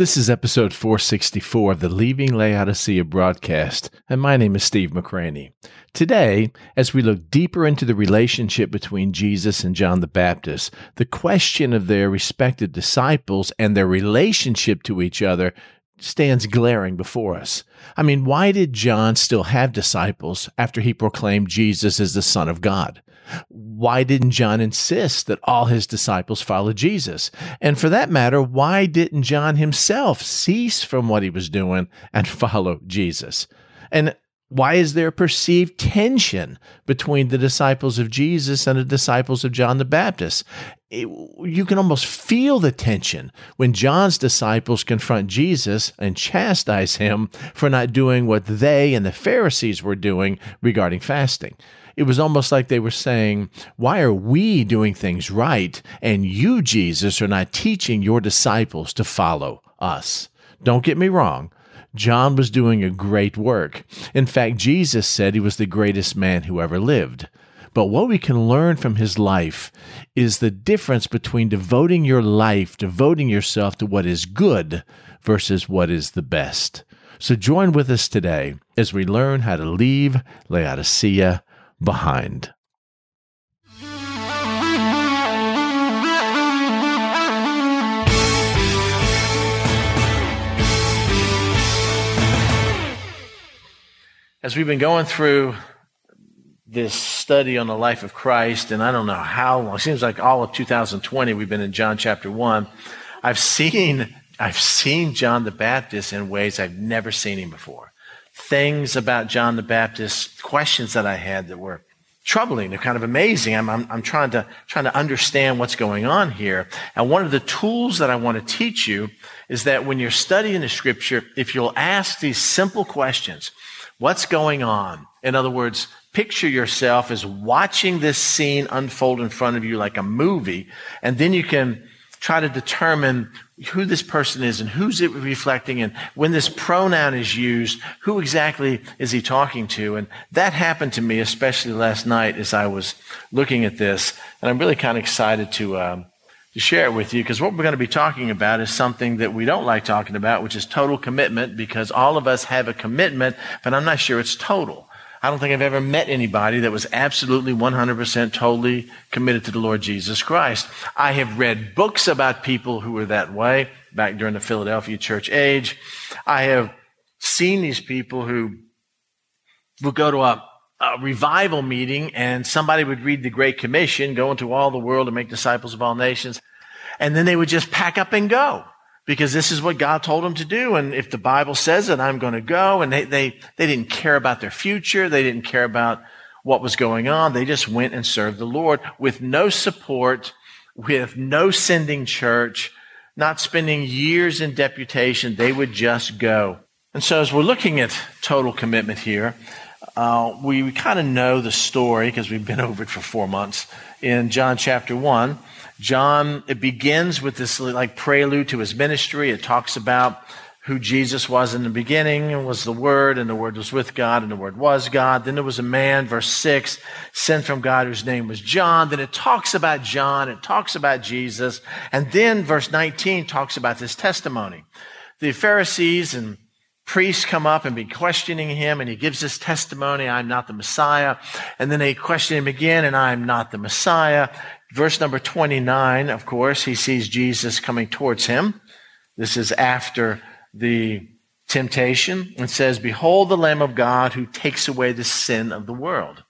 This is episode 464 of the Leaving Laodicea broadcast, and my name is Steve McCranie. Today, as we look deeper into the relationship between Jesus and John the Baptist, the question of their respective disciples and their relationship to each other stands glaring before us. I mean, why did John still have disciples after he proclaimed Jesus as the Son of God? Why didn't John insist that all his disciples follow Jesus? And for that matter, why didn't John himself cease from what he was doing and follow Jesus? And why is there perceived tension between the disciples of Jesus and the disciples of John the Baptist? It, you can almost feel the tension when John's disciples confront Jesus and chastise him for not doing what they and the Pharisees were doing regarding fasting. It was almost like they were saying, Why are we doing things right and you, Jesus, are not teaching your disciples to follow us? Don't get me wrong. John was doing a great work. In fact, Jesus said he was the greatest man who ever lived. But what we can learn from his life is the difference between devoting your life, devoting yourself to what is good versus what is the best. So join with us today as we learn how to leave Laodicea behind. As we've been going through this study on the life of Christ, and I don't know how long, it seems like all of 2020 we've been in John chapter 1. I've seen, I've seen John the Baptist in ways I've never seen him before. Things about John the Baptist, questions that I had that were troubling. They're kind of amazing. I'm, I'm, I'm, trying to, trying to understand what's going on here. And one of the tools that I want to teach you is that when you're studying the scripture, if you'll ask these simple questions, What's going on? In other words, picture yourself as watching this scene unfold in front of you like a movie, and then you can try to determine who this person is and who's it reflecting and when this pronoun is used, who exactly is he talking to? And that happened to me, especially last night as I was looking at this. And I'm really kind of excited to, um, to share it with you because what we're going to be talking about is something that we don't like talking about, which is total commitment because all of us have a commitment, but I'm not sure it's total. I don't think I've ever met anybody that was absolutely 100% totally committed to the Lord Jesus Christ. I have read books about people who were that way back during the Philadelphia church age. I have seen these people who would go to a a revival meeting and somebody would read the Great Commission, go into all the world and make disciples of all nations. And then they would just pack up and go because this is what God told them to do. And if the Bible says it, I'm going to go. And they, they, they didn't care about their future. They didn't care about what was going on. They just went and served the Lord with no support, with no sending church, not spending years in deputation. They would just go. And so as we're looking at total commitment here, uh, we kind of know the story because we've been over it for four months in John chapter 1. John, it begins with this like prelude to his ministry. It talks about who Jesus was in the beginning and was the Word, and the Word was with God, and the Word was God. Then there was a man, verse 6, sent from God whose name was John. Then it talks about John, it talks about Jesus. And then verse 19 talks about this testimony. The Pharisees and priests come up and be questioning him, and he gives this testimony, I'm not the Messiah. And then they question him again, and I'm not the Messiah. Verse number 29, of course, he sees Jesus coming towards him. This is after the temptation and says, Behold the Lamb of God who takes away the sin of the world.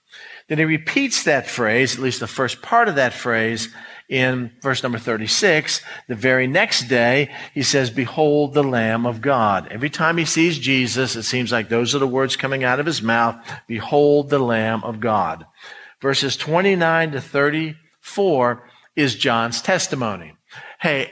Then he repeats that phrase, at least the first part of that phrase, in verse number 36, the very next day, he says, Behold the Lamb of God. Every time he sees Jesus, it seems like those are the words coming out of his mouth. Behold the Lamb of God. Verses 29 to 34 is John's testimony. Hey,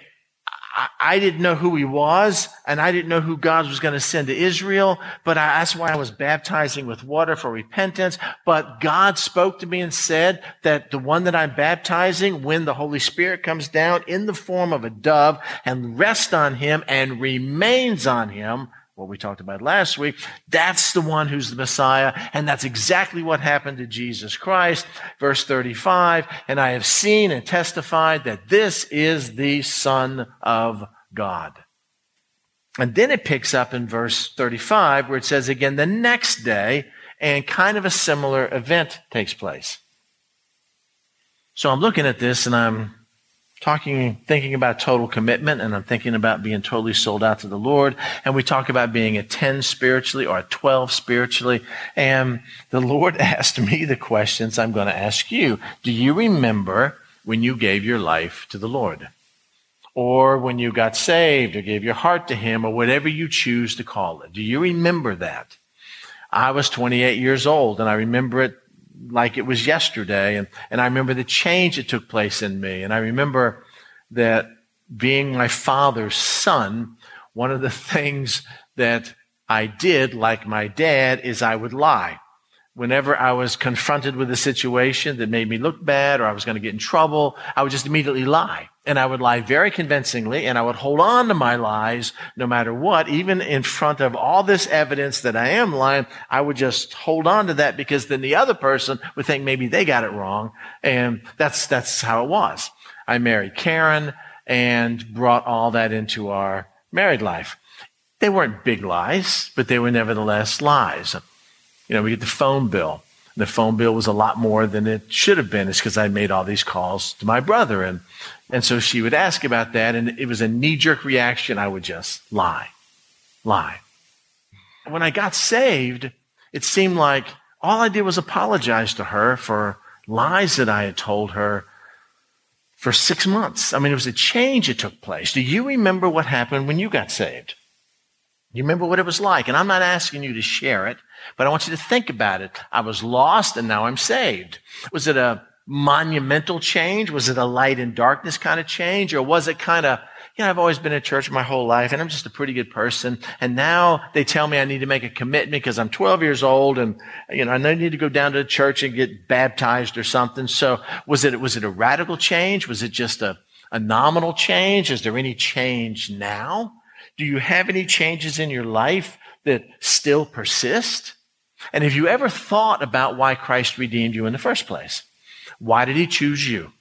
I didn't know who he was, and I didn't know who God was going to send to Israel, but I, that's why I was baptizing with water for repentance. But God spoke to me and said that the one that I'm baptizing, when the Holy Spirit comes down in the form of a dove and rests on him and remains on him, what we talked about last week. That's the one who's the Messiah. And that's exactly what happened to Jesus Christ. Verse 35. And I have seen and testified that this is the Son of God. And then it picks up in verse 35 where it says again the next day, and kind of a similar event takes place. So I'm looking at this and I'm talking, thinking about total commitment, and I'm thinking about being totally sold out to the Lord. And we talk about being a 10 spiritually or a 12 spiritually. And the Lord asked me the questions I'm going to ask you. Do you remember when you gave your life to the Lord? Or when you got saved or gave your heart to Him or whatever you choose to call it? Do you remember that? I was 28 years old and I remember it like it was yesterday. And, and I remember the change that took place in me. And I remember that being my father's son, one of the things that I did, like my dad, is I would lie. Whenever I was confronted with a situation that made me look bad or I was going to get in trouble, I would just immediately lie and I would lie very convincingly and I would hold on to my lies no matter what, even in front of all this evidence that I am lying. I would just hold on to that because then the other person would think maybe they got it wrong. And that's, that's how it was. I married Karen and brought all that into our married life. They weren't big lies, but they were nevertheless lies. You know, we get the phone bill. And The phone bill was a lot more than it should have been. It's because I made all these calls to my brother and and so she would ask about that, and it was a knee jerk reaction. I would just lie, lie. When I got saved, it seemed like all I did was apologize to her for lies that I had told her for six months. I mean, it was a change that took place. Do you remember what happened when you got saved? You remember what it was like? And I'm not asking you to share it, but I want you to think about it. I was lost and now I'm saved. Was it a monumental change? Was it a light and darkness kind of change? Or was it kind of, you know, I've always been in church my whole life and I'm just a pretty good person. And now they tell me I need to make a commitment because I'm 12 years old and, you know, I need to go down to church and get baptized or something. So was it, was it a radical change? Was it just a, a nominal change? Is there any change now? Do you have any changes in your life that still persist? And have you ever thought about why Christ redeemed you in the first place? Why did he choose you?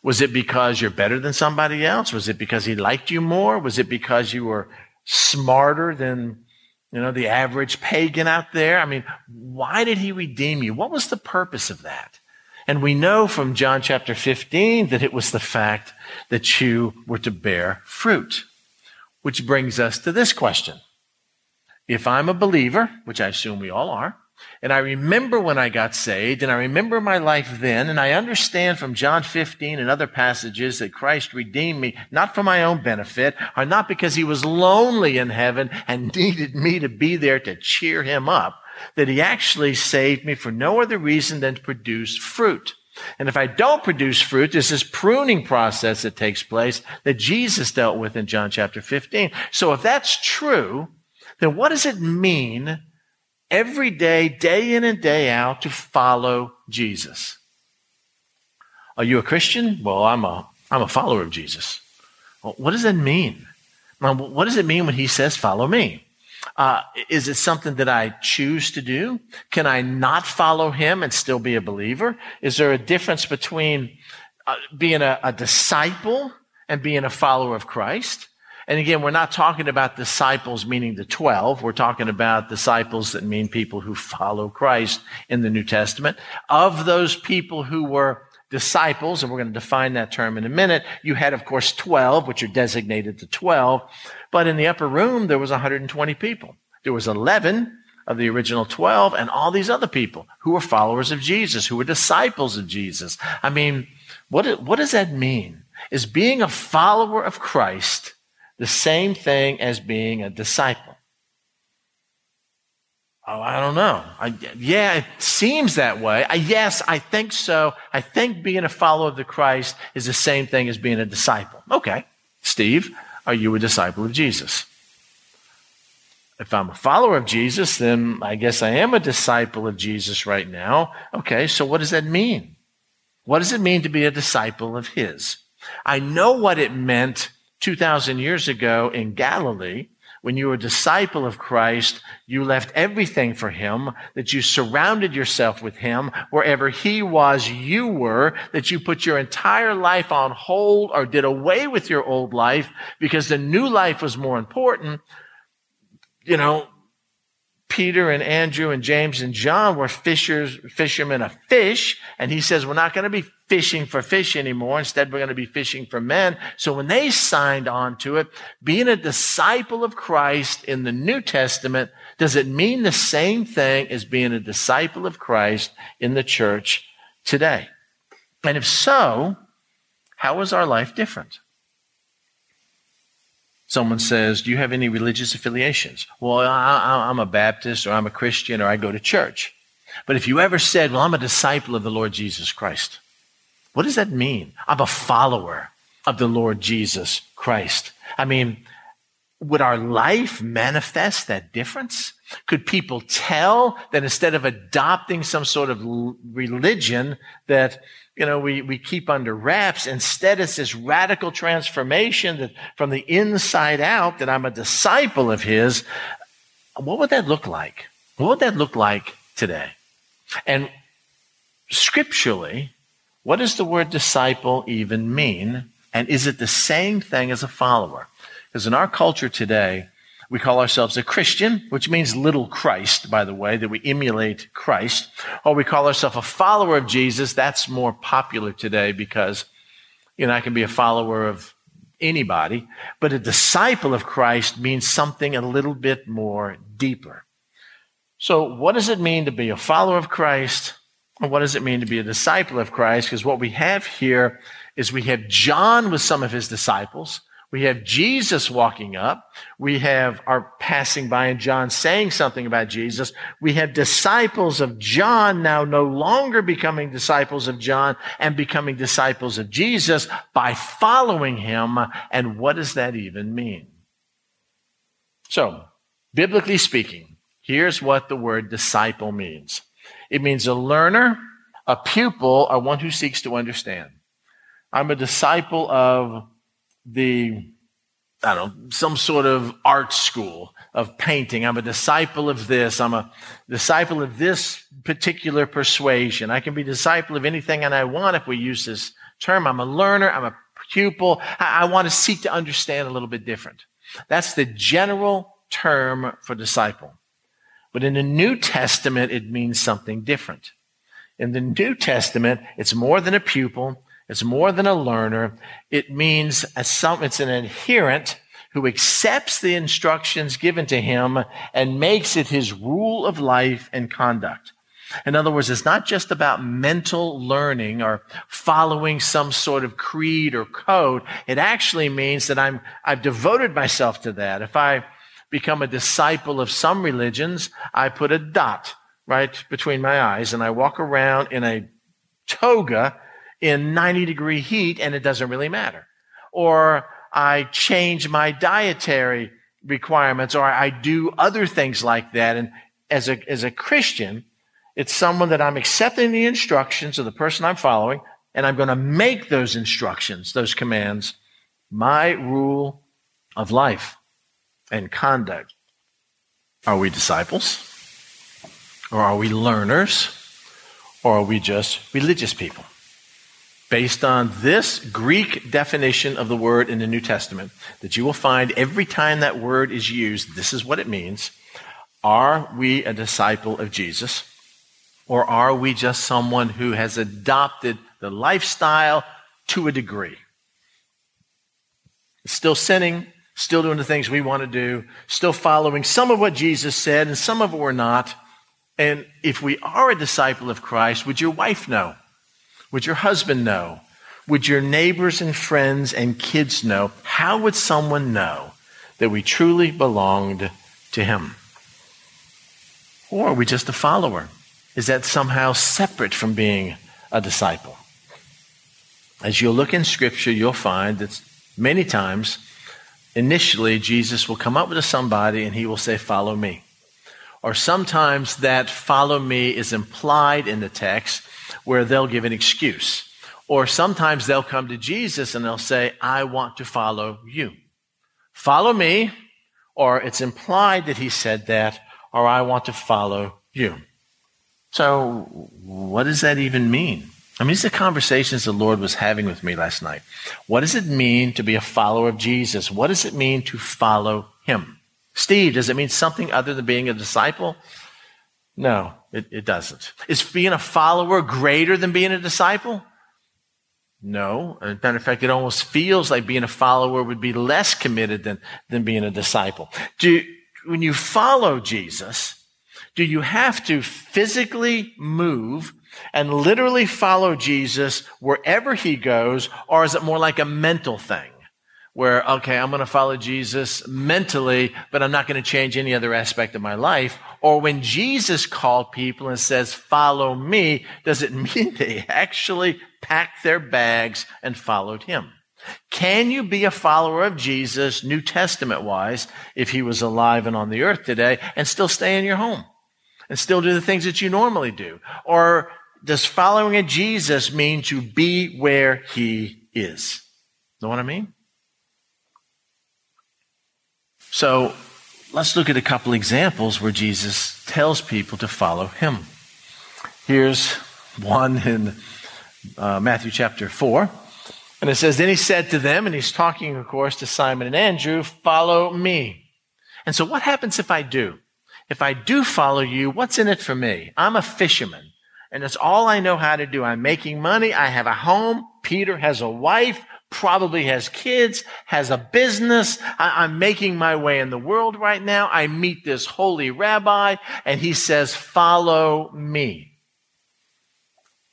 Was it because you're better than somebody else? Was it because he liked you more? Was it because you were smarter than, you know, the average pagan out there? I mean, why did he redeem you? What was the purpose of that? And we know from John chapter 15 that it was the fact that you were to bear fruit. Which brings us to this question. If I'm a believer, which I assume we all are, and I remember when I got saved, and I remember my life then, and I understand from John 15 and other passages that Christ redeemed me, not for my own benefit, or not because he was lonely in heaven and needed me to be there to cheer him up, that he actually saved me for no other reason than to produce fruit. And if I don't produce fruit, there's this pruning process that takes place that Jesus dealt with in John chapter 15. So if that's true, then what does it mean every day, day in and day out, to follow Jesus. Are you a Christian? Well, I'm a, I'm a follower of Jesus. Well, what does that mean? what does it mean when he says, follow me? Uh, is it something that I choose to do? Can I not follow him and still be a believer? Is there a difference between uh, being a, a disciple and being a follower of Christ? And again, we're not talking about disciples meaning the 12. We're talking about disciples that mean people who follow Christ in the New Testament. Of those people who were disciples, and we're going to define that term in a minute, you had, of course, 12, which are designated to 12. But in the upper room, there was 120 people. There was 11 of the original 12 and all these other people who were followers of Jesus, who were disciples of Jesus. I mean, what, what does that mean? Is being a follower of Christ the same thing as being a disciple? Oh, I don't know. I, yeah, it seems that way. I, yes, I think so. I think being a follower of the Christ is the same thing as being a disciple. Okay. Steve, are you a disciple of Jesus? If I'm a follower of Jesus, then I guess I am a disciple of Jesus right now. Okay, so what does that mean? What does it mean to be a disciple of His? I know what it meant 2,000 years ago in Galilee when you were a disciple of Christ, you left everything for him, that you surrounded yourself with him. Wherever he was, you were, that you put your entire life on hold or did away with your old life because the new life was more important. You know, Peter and Andrew and James and John were fishers, fishermen of fish. And he says, we're not going to be fishing for fish anymore. Instead, we're going to be fishing for men. So when they signed on to it, being a disciple of Christ in the New Testament, does it mean the same thing as being a disciple of Christ in the church today? And if so, how is our life different? Someone says, Do you have any religious affiliations? Well, I, am a Baptist or I'm a Christian or I go to church. But if you ever said, Well, I'm a disciple of the Lord Jesus Christ, what does that mean? I'm a follower of the Lord Jesus Christ. I mean, would our life manifest that difference? Could people tell that instead of adopting some sort of religion that you know, we, we keep under wraps. Instead, it's this radical transformation that from the inside out that I'm a disciple of his. What would that look like? What would that look like today? And scripturally, what does the word disciple even mean? And is it the same thing as a follower? Because in our culture today, we call ourselves a Christian, which means little Christ, by the way, that we emulate Christ. Or we call ourselves a follower of Jesus. That's more popular today because, you know, I can be a follower of anybody. But a disciple of Christ means something a little bit more deeper. So what does it mean to be a follower of Christ? And what does it mean to be a disciple of Christ? Because what we have here is we have John with some of his disciples. We have Jesus walking up. We have our passing by and John saying something about Jesus. We have disciples of John now no longer becoming disciples of John and becoming disciples of Jesus by following him. And what does that even mean? So, biblically speaking, here's what the word disciple means. It means a learner, a pupil, or one who seeks to understand. I'm a disciple of the, I don't know, some sort of art school of painting. I'm a disciple of this. I'm a disciple of this particular persuasion. I can be disciple of anything and I want if we use this term. I'm a learner. I'm a pupil. I, I want to seek to understand a little bit different. That's the general term for disciple. But in the New Testament, it means something different. In the New Testament, it's more than a pupil. It's more than a learner. It means a it's an adherent who accepts the instructions given to him and makes it his rule of life and conduct. In other words, it's not just about mental learning or following some sort of creed or code. It actually means that I'm, I've devoted myself to that. If I become a disciple of some religions, I put a dot right between my eyes and I walk around in a toga in 90 degree heat and it doesn't really matter. Or I change my dietary requirements or I do other things like that. And as a, as a Christian, it's someone that I'm accepting the instructions of the person I'm following and I'm going to make those instructions, those commands, my rule of life and conduct. Are we disciples? Or are we learners? Or are we just religious people? Based on this Greek definition of the word in the New Testament that you will find every time that word is used, this is what it means. Are we a disciple of Jesus? Or are we just someone who has adopted the lifestyle to a degree? Still sinning, still doing the things we want to do, still following some of what Jesus said, and some of it we're not. And if we are a disciple of Christ, would your wife know? Would your husband know? Would your neighbors and friends and kids know? How would someone know that we truly belonged to him? Or are we just a follower? Is that somehow separate from being a disciple? As you'll look in Scripture, you'll find that many times, initially, Jesus will come up with somebody and he will say, Follow me. Or sometimes that follow me is implied in the text where they'll give an excuse. Or sometimes they'll come to Jesus and they'll say, I want to follow you. Follow me, or it's implied that he said that, or I want to follow you. So, what does that even mean? I mean, these are conversations the Lord was having with me last night. What does it mean to be a follower of Jesus? What does it mean to follow him? Steve, does it mean something other than being a disciple? No, it, it doesn't. Is being a follower greater than being a disciple? No. As a matter of fact, it almost feels like being a follower would be less committed than, than being a disciple. Do, when you follow Jesus, do you have to physically move and literally follow Jesus wherever he goes, or is it more like a mental thing? Where, okay, I'm going to follow Jesus mentally, but I'm not going to change any other aspect of my life. Or when Jesus called people and says, follow me, does it mean they actually packed their bags and followed him? Can you be a follower of Jesus, New Testament wise, if he was alive and on the earth today, and still stay in your home? And still do the things that you normally do? Or does following a Jesus mean to be where he is? Know what I mean? So let's look at a couple examples where Jesus tells people to follow him. Here's one in uh, Matthew chapter 4. And it says, Then he said to them, and he's talking, of course, to Simon and Andrew, follow me. And so what happens if I do? If I do follow you, what's in it for me? I'm a fisherman. And that's all I know how to do. I'm making money. I have a home. Peter has a wife, probably has kids, has a business. I, am making my way in the world right now. I meet this holy rabbi and he says, follow me.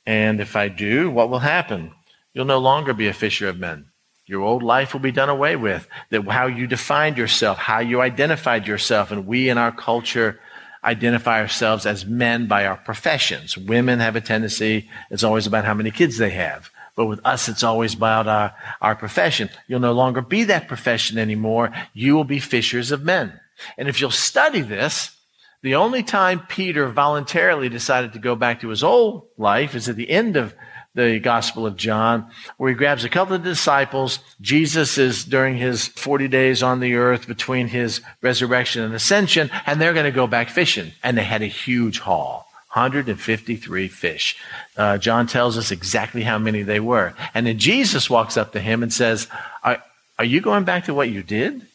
And if I do, what will happen? You'll no longer be a fisher of men. Your old life will be done away with. That how you defined yourself, how you identified yourself, and we in our culture identify ourselves as men by our professions. Women have a tendency, it's always about how many kids they have. But with us, it's always about our, our profession. You'll no longer be that profession anymore. You will be fishers of men. And if you'll study this, the only time Peter voluntarily decided to go back to his old life is at the end of the Gospel of John, where he grabs a couple of disciples. Jesus is during his 40 days on the earth between his resurrection and ascension, and they're going to go back fishing. And they had a huge haul. 153 fish. Uh, John tells us exactly how many they were. And then Jesus walks up to him and says, are, are you going back to what you did?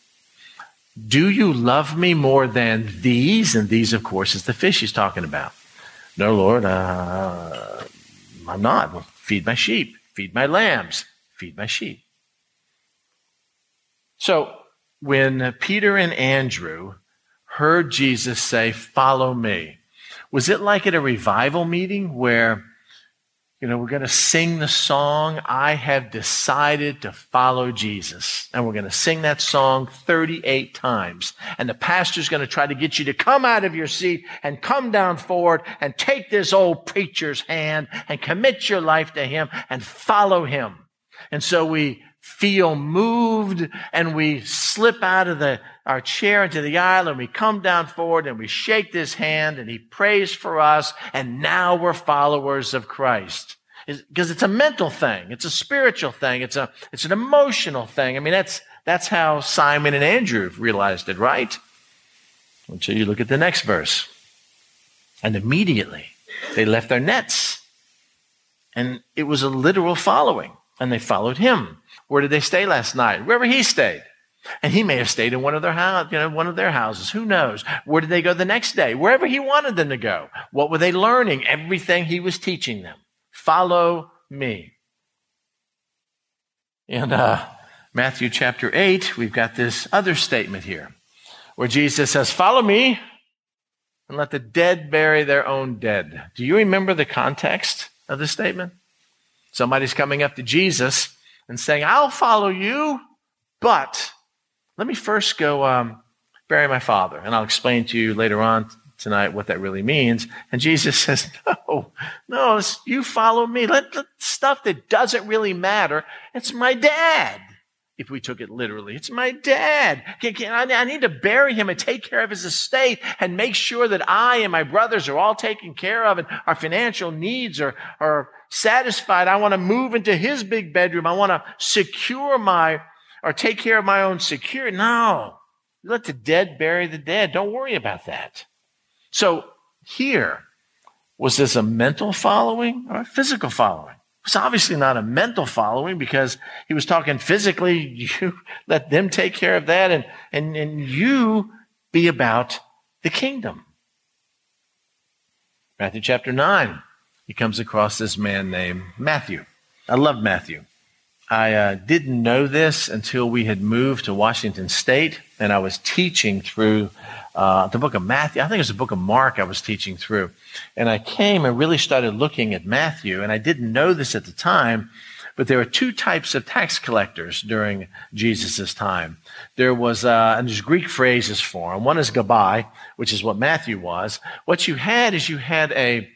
Do you love me more than these? And these, of course, is the fish he's talking about. No, Lord, uh, I'm not. Well, feed my sheep, feed my lambs, feed my sheep. So when Peter and Andrew heard Jesus say, Follow me, was it like at a revival meeting where you know, we're going to sing the song, I have decided to follow Jesus. And we're going to sing that song 38 times. And the pastor's going to try to get you to come out of your seat and come down forward and take this old preacher's hand and commit your life to him and follow him. And so we feel moved and we slip out of the, our chair into the aisle and we come down forward and we shake this hand and he prays for us and now we're followers of Christ. Because it's a mental thing. It's a spiritual thing. It's a, it's an emotional thing. I mean, that's, that's how Simon and Andrew realized it, right? Until you look at the next verse. And immediately they left their nets. And it was a literal following. And they followed him. Where did they stay last night? Wherever he stayed. And he may have stayed in one of their house, you know, one of their houses. Who knows? Where did they go the next day? Wherever he wanted them to go. What were they learning? Everything he was teaching them. Follow me. In uh, Matthew chapter 8, we've got this other statement here where Jesus says, Follow me and let the dead bury their own dead. Do you remember the context of this statement? Somebody's coming up to Jesus and saying, I'll follow you, but let me first go um, bury my father. And I'll explain to you later on tonight what that really means. And Jesus says, No, no, you follow me. Let, stuff that doesn't really matter. It's my dad. If we took it literally, it's my dad. I need to bury him and take care of his estate and make sure that I and my brothers are all taken care of and our financial needs are, are satisfied. I want to move into his big bedroom. I want to secure my or take care of my own security. No. let the dead bury the dead. Don't worry about that. So here, was this a mental following or a physical following? It's obviously not a mental following because he was talking physically. You let them take care of that and, and, and you be about the kingdom. Matthew chapter 9, he comes across this man named Matthew. I love Matthew. I uh, didn't know this until we had moved to Washington State, and I was teaching through uh, the book of Matthew. I think it was the book of Mark I was teaching through. And I came and really started looking at Matthew, and I didn't know this at the time, but there were two types of tax collectors during Jesus' time. There was, uh, and there's Greek phrases for them. One is gabai, which is what Matthew was. What you had is you had a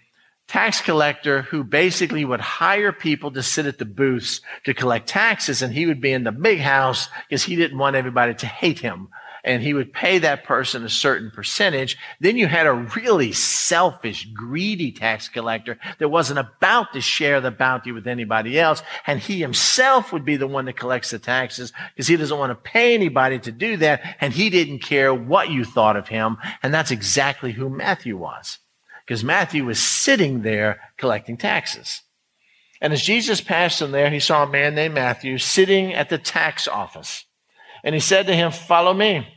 tax collector who basically would hire people to sit at the booths to collect taxes and he would be in the big house because he didn't want everybody to hate him and he would pay that person a certain percentage. Then you had a really selfish, greedy tax collector that wasn't about to share the bounty with anybody else. And he himself would be the one that collects the taxes because he doesn't want to pay anybody to do that. And he didn't care what you thought of him. And that's exactly who Matthew was because Matthew was sitting there collecting taxes. And as Jesus passed him there, he saw a man named Matthew sitting at the tax office. And he said to him, Follow me.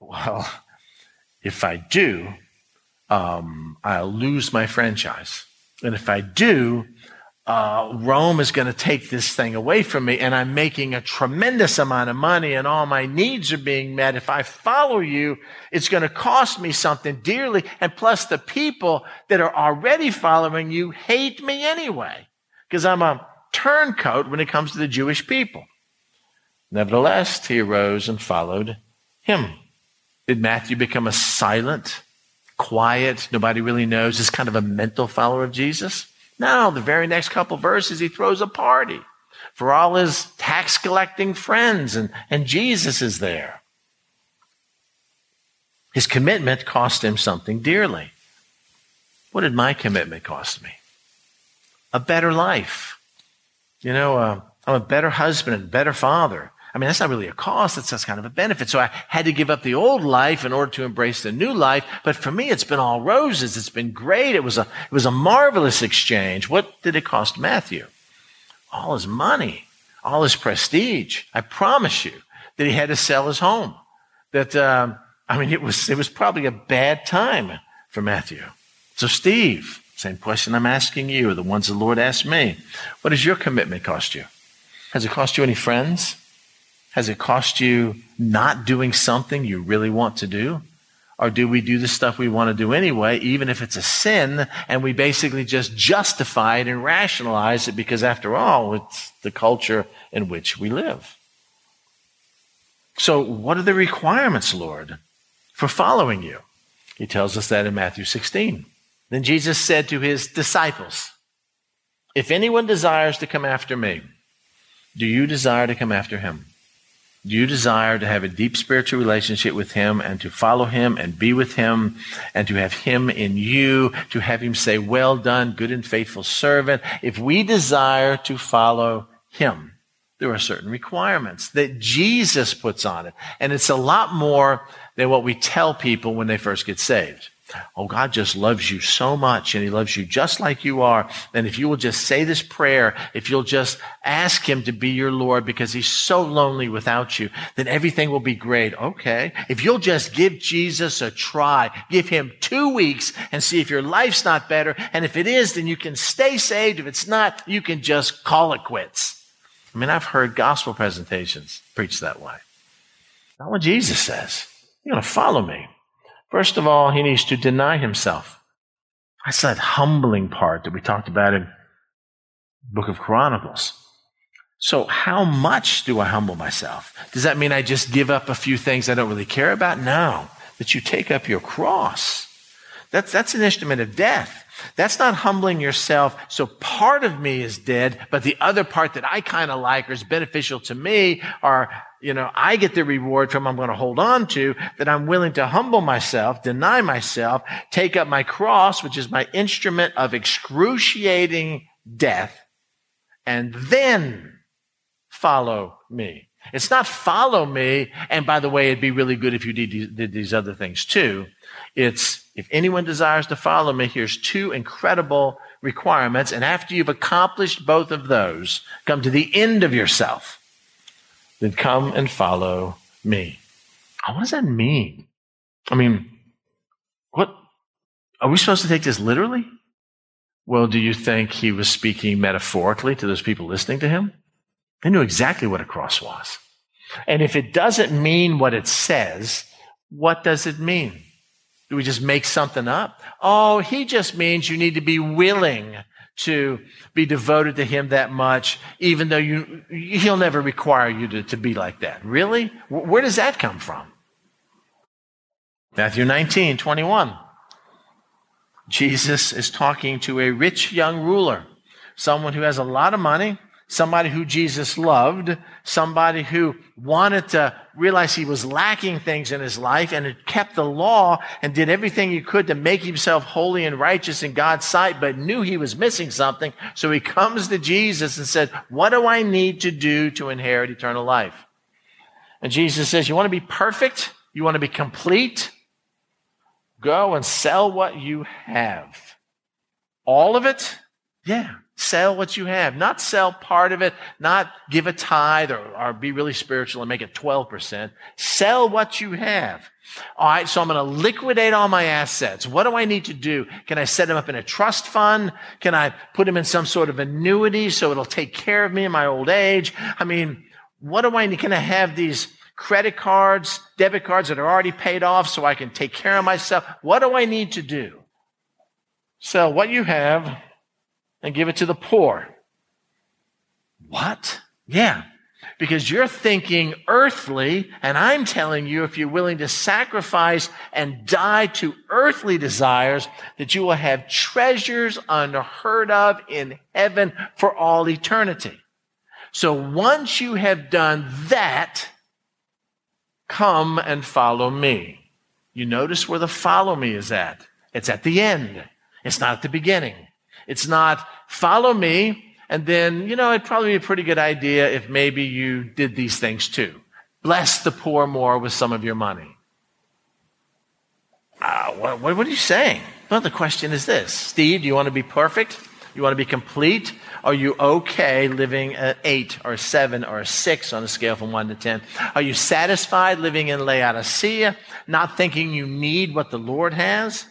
Well, if I do, um, I'll lose my franchise. And if I do, uh, Rome is going to take this thing away from me, and I'm making a tremendous amount of money, and all my needs are being met. If I follow you, it's going to cost me something dearly. And plus, the people that are already following you hate me anyway, because I'm a turncoat when it comes to the Jewish people. Nevertheless, he arose and followed him. Did Matthew become a silent, quiet, nobody really knows, just kind of a mental follower of Jesus? No, the very next couple verses, he throws a party for all his tax collecting friends, and, and Jesus is there. His commitment cost him something dearly. What did my commitment cost me? A better life. You know, uh, I'm a better husband and better father. I mean, that's not really a cost. That's just kind of a benefit. So I had to give up the old life in order to embrace the new life. But for me, it's been all roses. It's been great. It was a, it was a marvelous exchange. What did it cost Matthew? All his money, all his prestige. I promise you that he had to sell his home. That, um, I mean, it was, it was probably a bad time for Matthew. So Steve, same question I'm asking you, or the ones the Lord asked me. What does your commitment cost you? Has it cost you any friends? Has it cost you not doing something you really want to do? Or do we do the stuff we want to do anyway, even if it's a sin, and we basically just justify it and rationalize it because, after all, it's the culture in which we live? So, what are the requirements, Lord, for following you? He tells us that in Matthew 16. Then Jesus said to his disciples, If anyone desires to come after me, do you desire to come after him? Do you desire to have a deep spiritual relationship with Him and to follow Him and be with Him and to have Him in you, to have Him say, Well done, good and faithful servant? If we desire to follow Him, there are certain requirements that Jesus puts on it. And it's a lot more than what we tell people when they first get saved. Oh, God just loves you so much and He loves you just like you are. And if you will just say this prayer, if you'll just ask Him to be your Lord because He's so lonely without you, then everything will be great. Okay. If you'll just give Jesus a try, give Him two weeks and see if your life's not better. And if it is, then you can stay saved. If it's not, you can just call it quits. I mean, I've heard gospel presentations preach that way. Not what Jesus says. You're going to follow me. First of all, he needs to deny himself. That's that humbling part that we talked about in Book of Chronicles. So, how much do I humble myself? Does that mean I just give up a few things I don't really care about? No. That you take up your cross. That's, that's an instrument of death. That's not humbling yourself. So part of me is dead, but the other part that I kind of like or is beneficial to me or you know, I get the reward from I'm going to hold on to, that I'm willing to humble myself, deny myself, take up my cross, which is my instrument of excruciating death, and then follow me. It's not follow me. And by the way, it'd be really good if you did, did these other things too. It's if anyone desires to follow me, here's two incredible requirements. And after you've accomplished both of those, come to the end of yourself, then come and follow me. What does that mean? I mean, what are we supposed to take this literally? Well, do you think he was speaking metaphorically to those people listening to him? They knew exactly what a cross was. And if it doesn't mean what it says, what does it mean? Do we just make something up? Oh, he just means you need to be willing to be devoted to him that much, even though you, he'll never require you to, to be like that. Really? Where does that come from? Matthew 19, 21. Jesus is talking to a rich young ruler, someone who has a lot of money, somebody who Jesus loved, somebody who wanted to realize he was lacking things in his life and had kept the law and did everything he could to make himself holy and righteous in God's sight, but knew he was missing something. So he comes to Jesus and said, what do I need to do to inherit eternal life? And Jesus says, you want to be perfect? You want to be complete? Go and sell what you have. All of it? Yeah. Sell what you have. Not sell part of it, not give a tithe or, or be really spiritual and make it 12%. Sell what you have. All right, so I'm going to liquidate all my assets. What do I need to do? Can I set them up in a trust fund? Can I put them in some sort of annuity so it'll take care of me in my old age? I mean, what do I need? Can I have these credit cards, debit cards that are already paid off so I can take care of myself? What do I need to do? Sell what you have and give it to the poor. What? Yeah. Because you're thinking earthly, and I'm telling you, if you're willing to sacrifice and die to earthly desires, that you will have treasures unheard of in heaven for all eternity. So once you have done that, come and follow me. You notice where the follow me is at. It's at the end. It's not at the beginning. It's not follow me, and then, you know, it'd probably be a pretty good idea if maybe you did these things too. Bless the poor more with some of your money. Uh, what, what are you saying? Well, the question is this Steve, do you want to be perfect? You want to be complete? Are you okay living at eight or seven or six on a scale from one to ten? Are you satisfied living in Laodicea, not thinking you need what the Lord has?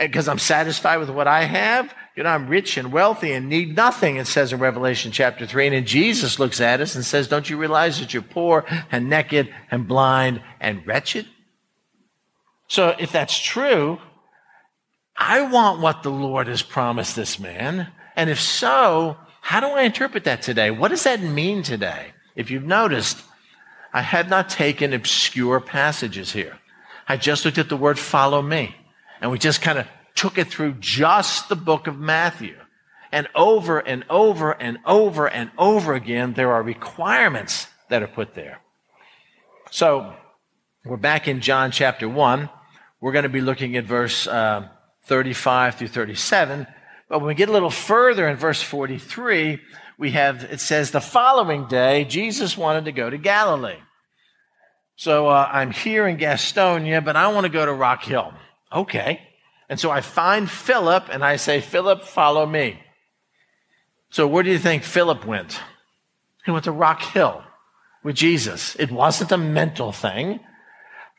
Because I'm satisfied with what I have? You know, I'm rich and wealthy and need nothing, it says in Revelation chapter 3. And then Jesus looks at us and says, Don't you realize that you're poor and naked and blind and wretched? So if that's true, I want what the Lord has promised this man. And if so, how do I interpret that today? What does that mean today? If you've noticed, I had not taken obscure passages here. I just looked at the word follow me. And we just kind of took it through just the book of Matthew. And over and over and over and over again, there are requirements that are put there. So we're back in John chapter 1. We're going to be looking at verse uh, 35 through 37. But when we get a little further in verse 43, we have, it says, the following day, Jesus wanted to go to Galilee. So uh, I'm here in Gastonia, but I want to go to Rock Hill. Okay. And so I find Philip and I say, Philip, follow me. So where do you think Philip went? He went to Rock Hill with Jesus. It wasn't a mental thing.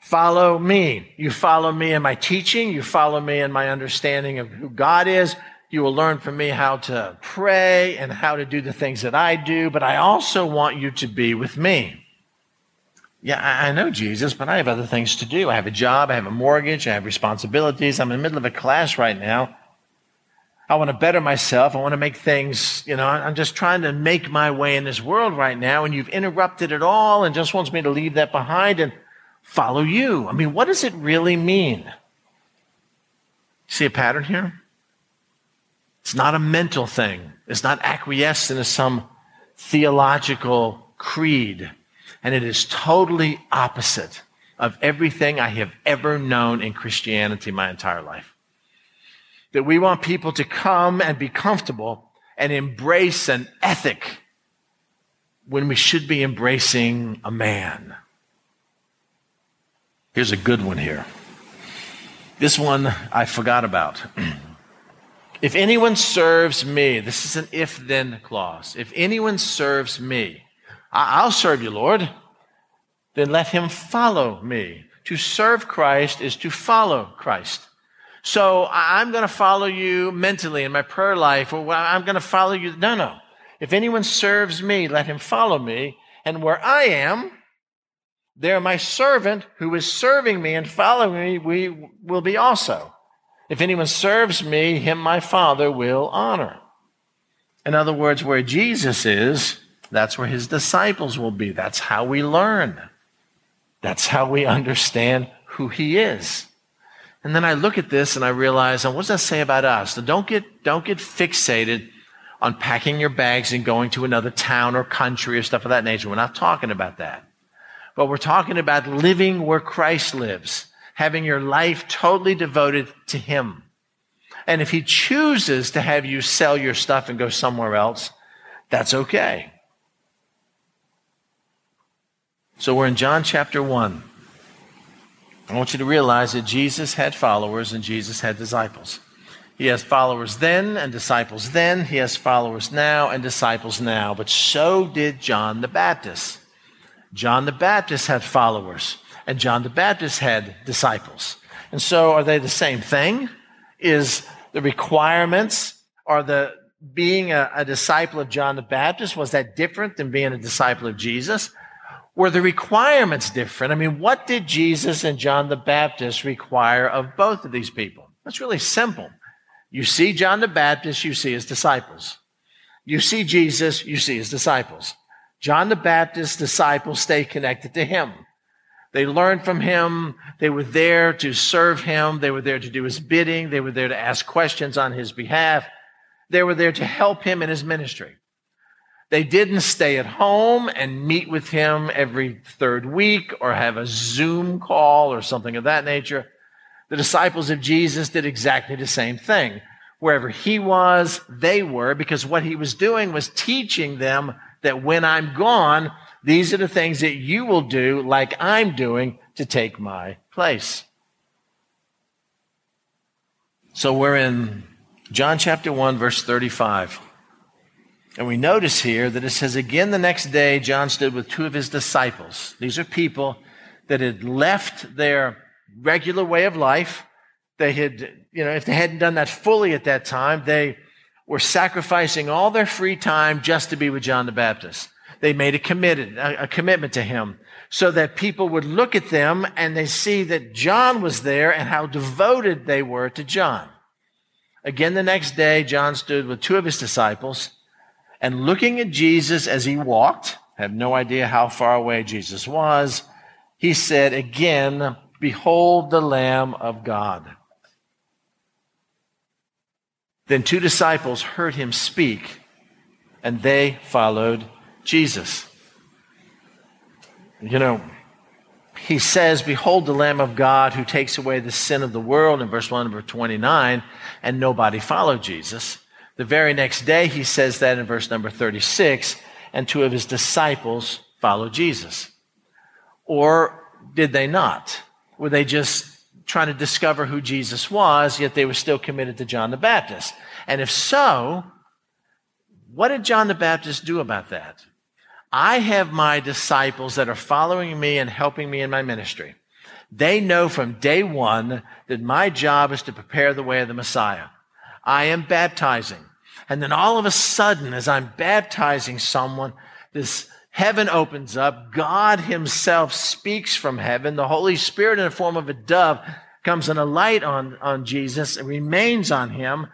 Follow me. You follow me in my teaching. You follow me in my understanding of who God is. You will learn from me how to pray and how to do the things that I do, but I also want you to be with me. Yeah, I know Jesus, but I have other things to do. I have a job, I have a mortgage, I have responsibilities. I'm in the middle of a class right now. I want to better myself. I want to make things, you know, I'm just trying to make my way in this world right now, and you've interrupted it all and just wants me to leave that behind and follow you. I mean, what does it really mean? See a pattern here? It's not a mental thing. It's not acquiesced into some theological creed and it is totally opposite of everything I have ever known in Christianity my entire life. That we want people to come and be comfortable and embrace an ethic when we should be embracing a man. Here's a good one here. This one I forgot about. if anyone serves me, this is an if then clause. If anyone serves me, I'll serve you, Lord. Then let him follow me. To serve Christ is to follow Christ. So I'm going to follow you mentally in my prayer life, or I'm going to follow you. No, no. If anyone serves me, let him follow me. And where I am, there my servant who is serving me and following me, we will be also. If anyone serves me, him my Father will honor. In other words, where Jesus is, that's where his disciples will be. That's how we learn. That's how we understand who he is. And then I look at this and I realize, and what does that say about us? So don't get, don't get fixated on packing your bags and going to another town or country or stuff of that nature. We're not talking about that. But we're talking about living where Christ lives, having your life totally devoted to Him. And if He chooses to have you sell your stuff and go somewhere else, that's okay. So we're in John chapter 1. I want you to realize that Jesus had followers and Jesus had disciples. He has followers then and disciples then. He has followers now and disciples now. But so did John the Baptist. John the Baptist had followers and John the Baptist had disciples. And so are they the same thing? Is the requirements, are the being a, a disciple of John the Baptist, was that different than being a disciple of Jesus? Were the requirements different? I mean, what did Jesus and John the Baptist require of both of these people? That's really simple. You see John the Baptist, you see his disciples. You see Jesus, you see his disciples. John the Baptist's disciples stay connected to him. They learned from him. They were there to serve him. They were there to do his bidding. They were there to ask questions on his behalf. They were there to help him in his ministry. They didn't stay at home and meet with him every third week or have a Zoom call or something of that nature. The disciples of Jesus did exactly the same thing. Wherever he was, they were, because what he was doing was teaching them that when I'm gone, these are the things that you will do like I'm doing to take my place. So we're in John chapter 1, verse 35. And we notice here that it says, again the next day, John stood with two of his disciples. These are people that had left their regular way of life. They had, you know, if they hadn't done that fully at that time, they were sacrificing all their free time just to be with John the Baptist. They made a committed, a, a commitment to him so that people would look at them and they see that John was there and how devoted they were to John. Again, the next day, John stood with two of his disciples and looking at Jesus as he walked, have no idea how far away Jesus was, he said again, Behold the Lamb of God. Then two disciples heard him speak, and they followed Jesus. You know, he says, Behold the Lamb of God who takes away the sin of the world in verse 1 number 29, and nobody followed Jesus. The very next day, he says that in verse number 36, and two of his disciples followed Jesus. Or did they not? Were they just trying to discover who Jesus was, yet they were still committed to John the Baptist? And if so, what did John the Baptist do about that? I have my disciples that are following me and helping me in my ministry. They know from day one that my job is to prepare the way of the Messiah. I am baptizing. And then all of a sudden, as I'm baptizing someone, this heaven opens up. God himself speaks from heaven. The Holy Spirit in the form of a dove comes in a light on, on Jesus and remains on him.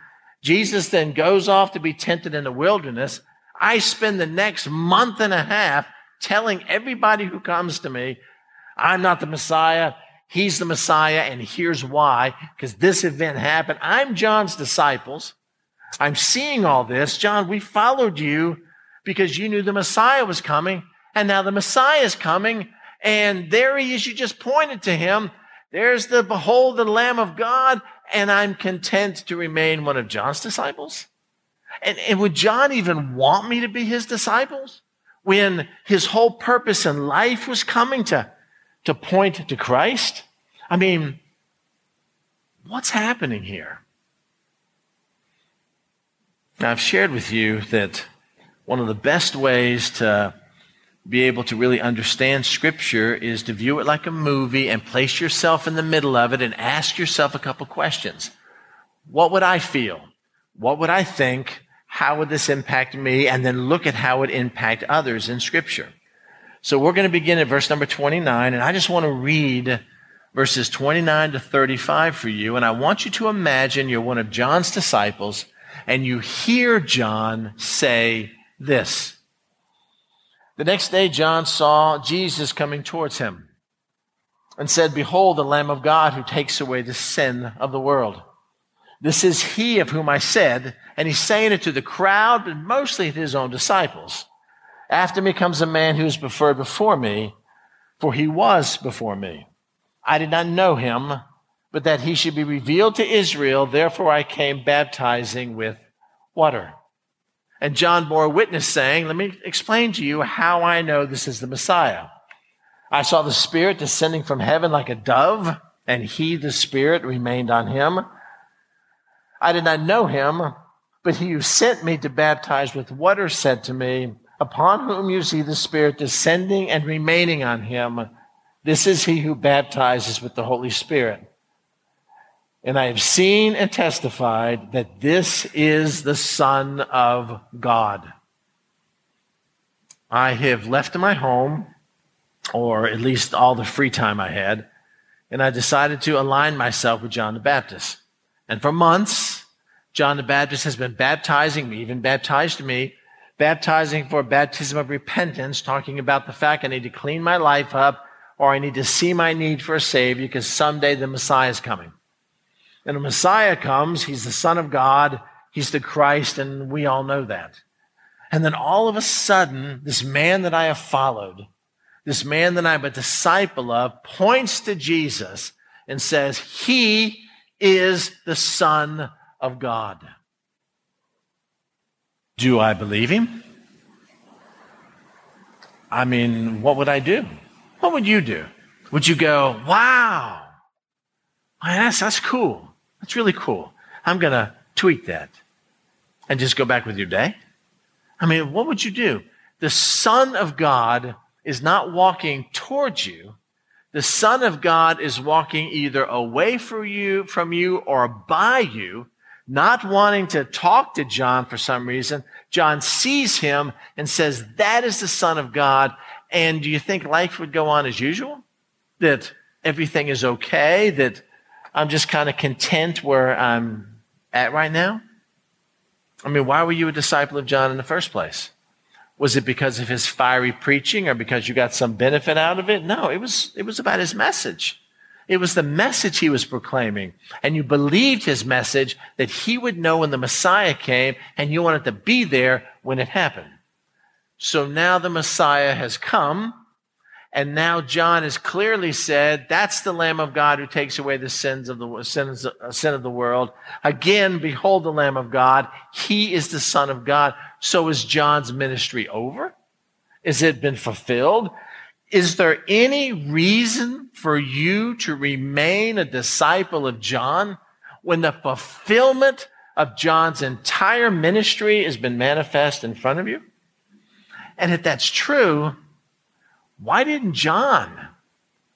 Jesus then goes off to be tempted in the wilderness. I spend the next month and a half telling everybody who comes to me, I'm not the Messiah. He's the Messiah, and here's why. Because this event happened. I'm John's disciples. I'm seeing all this. John, we followed you because you knew the Messiah was coming, and now the Messiah is coming, and there he is. You just pointed to him. There's the behold the Lamb of God, and I'm content to remain one of John's disciples. And, and would John even want me to be his disciples? when his whole purpose in life was coming to, to point to Christ? I mean, what's happening here? Now, I've shared with you that one of the best ways to be able to really understand Scripture is to view it like a movie and place yourself in the middle of it and ask yourself a couple questions. What would I feel? What would I think? How would this impact me? And then look at how it impact others in Scripture. So we're going to begin at verse number 29, and I just want to read verses 29 to 35 for you. And I want you to imagine you're one of John's disciples and you hear John say this. The next day, John saw Jesus coming towards him and said, Behold, the Lamb of God who takes away the sin of the world. This is he of whom I said, and he's saying it to the crowd, but mostly to his own disciples. After me comes a man who is preferred before me, for he was before me. I did not know him, but that he should be revealed to Israel. Therefore I came baptizing with water. And John bore witness saying, Let me explain to you how I know this is the Messiah. I saw the Spirit descending from heaven like a dove, and he, the Spirit, remained on him. I did not know him, but he who sent me to baptize with water said to me, Upon whom you see the Spirit descending and remaining on him, this is he who baptizes with the Holy Spirit. And I have seen and testified that this is the Son of God. I have left my home, or at least all the free time I had, and I decided to align myself with John the Baptist. And for months, John the Baptist has been baptizing me, even baptized me, baptizing for baptism of repentance, talking about the fact I need to clean my life up or I need to see my need for a Savior because someday the Messiah is coming. And the Messiah comes, He's the Son of God, He's the Christ, and we all know that. And then all of a sudden, this man that I have followed, this man that I'm a disciple of, points to Jesus and says, He is the Son of God. Do I believe him? I mean, what would I do? What would you do? Would you go, wow, that's, that's cool. That's really cool. I'm going to tweet that and just go back with your day? I mean, what would you do? The Son of God is not walking towards you. The Son of God is walking either away from you, from you or by you, not wanting to talk to John for some reason. John sees him and says, that is the Son of God. And do you think life would go on as usual? That everything is okay? That I'm just kind of content where I'm at right now? I mean, why were you a disciple of John in the first place? Was it because of his fiery preaching or because you got some benefit out of it? No, it was, it was about his message. It was the message he was proclaiming. And you believed his message that he would know when the Messiah came and you wanted to be there when it happened. So now the Messiah has come, and now John has clearly said, that's the Lamb of God who takes away the sins of the sins, uh, sin of the world. Again, behold the Lamb of God. He is the Son of God. So is John's ministry over? Is it been fulfilled? Is there any reason for you to remain a disciple of John when the fulfillment of John's entire ministry has been manifest in front of you? And if that's true, why didn't John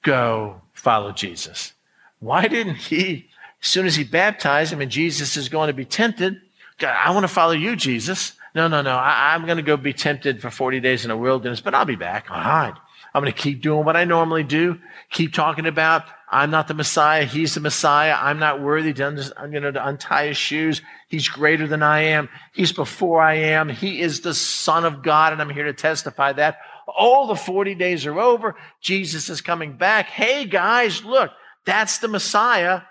go follow Jesus? Why didn't he, as soon as he baptized him and Jesus is going to be tempted, God, I want to follow you, Jesus. No, no, no. I, am going to go be tempted for 40 days in the wilderness, but I'll be back. All right. I'm going to keep doing what I normally do. Keep talking about I'm not the Messiah. He's the Messiah. I'm not worthy to, you know, to untie his shoes. He's greater than I am. He's before I am. He is the Son of God, and I'm here to testify that. Oh, the 40 days are over. Jesus is coming back. Hey, guys, look, that's the Messiah.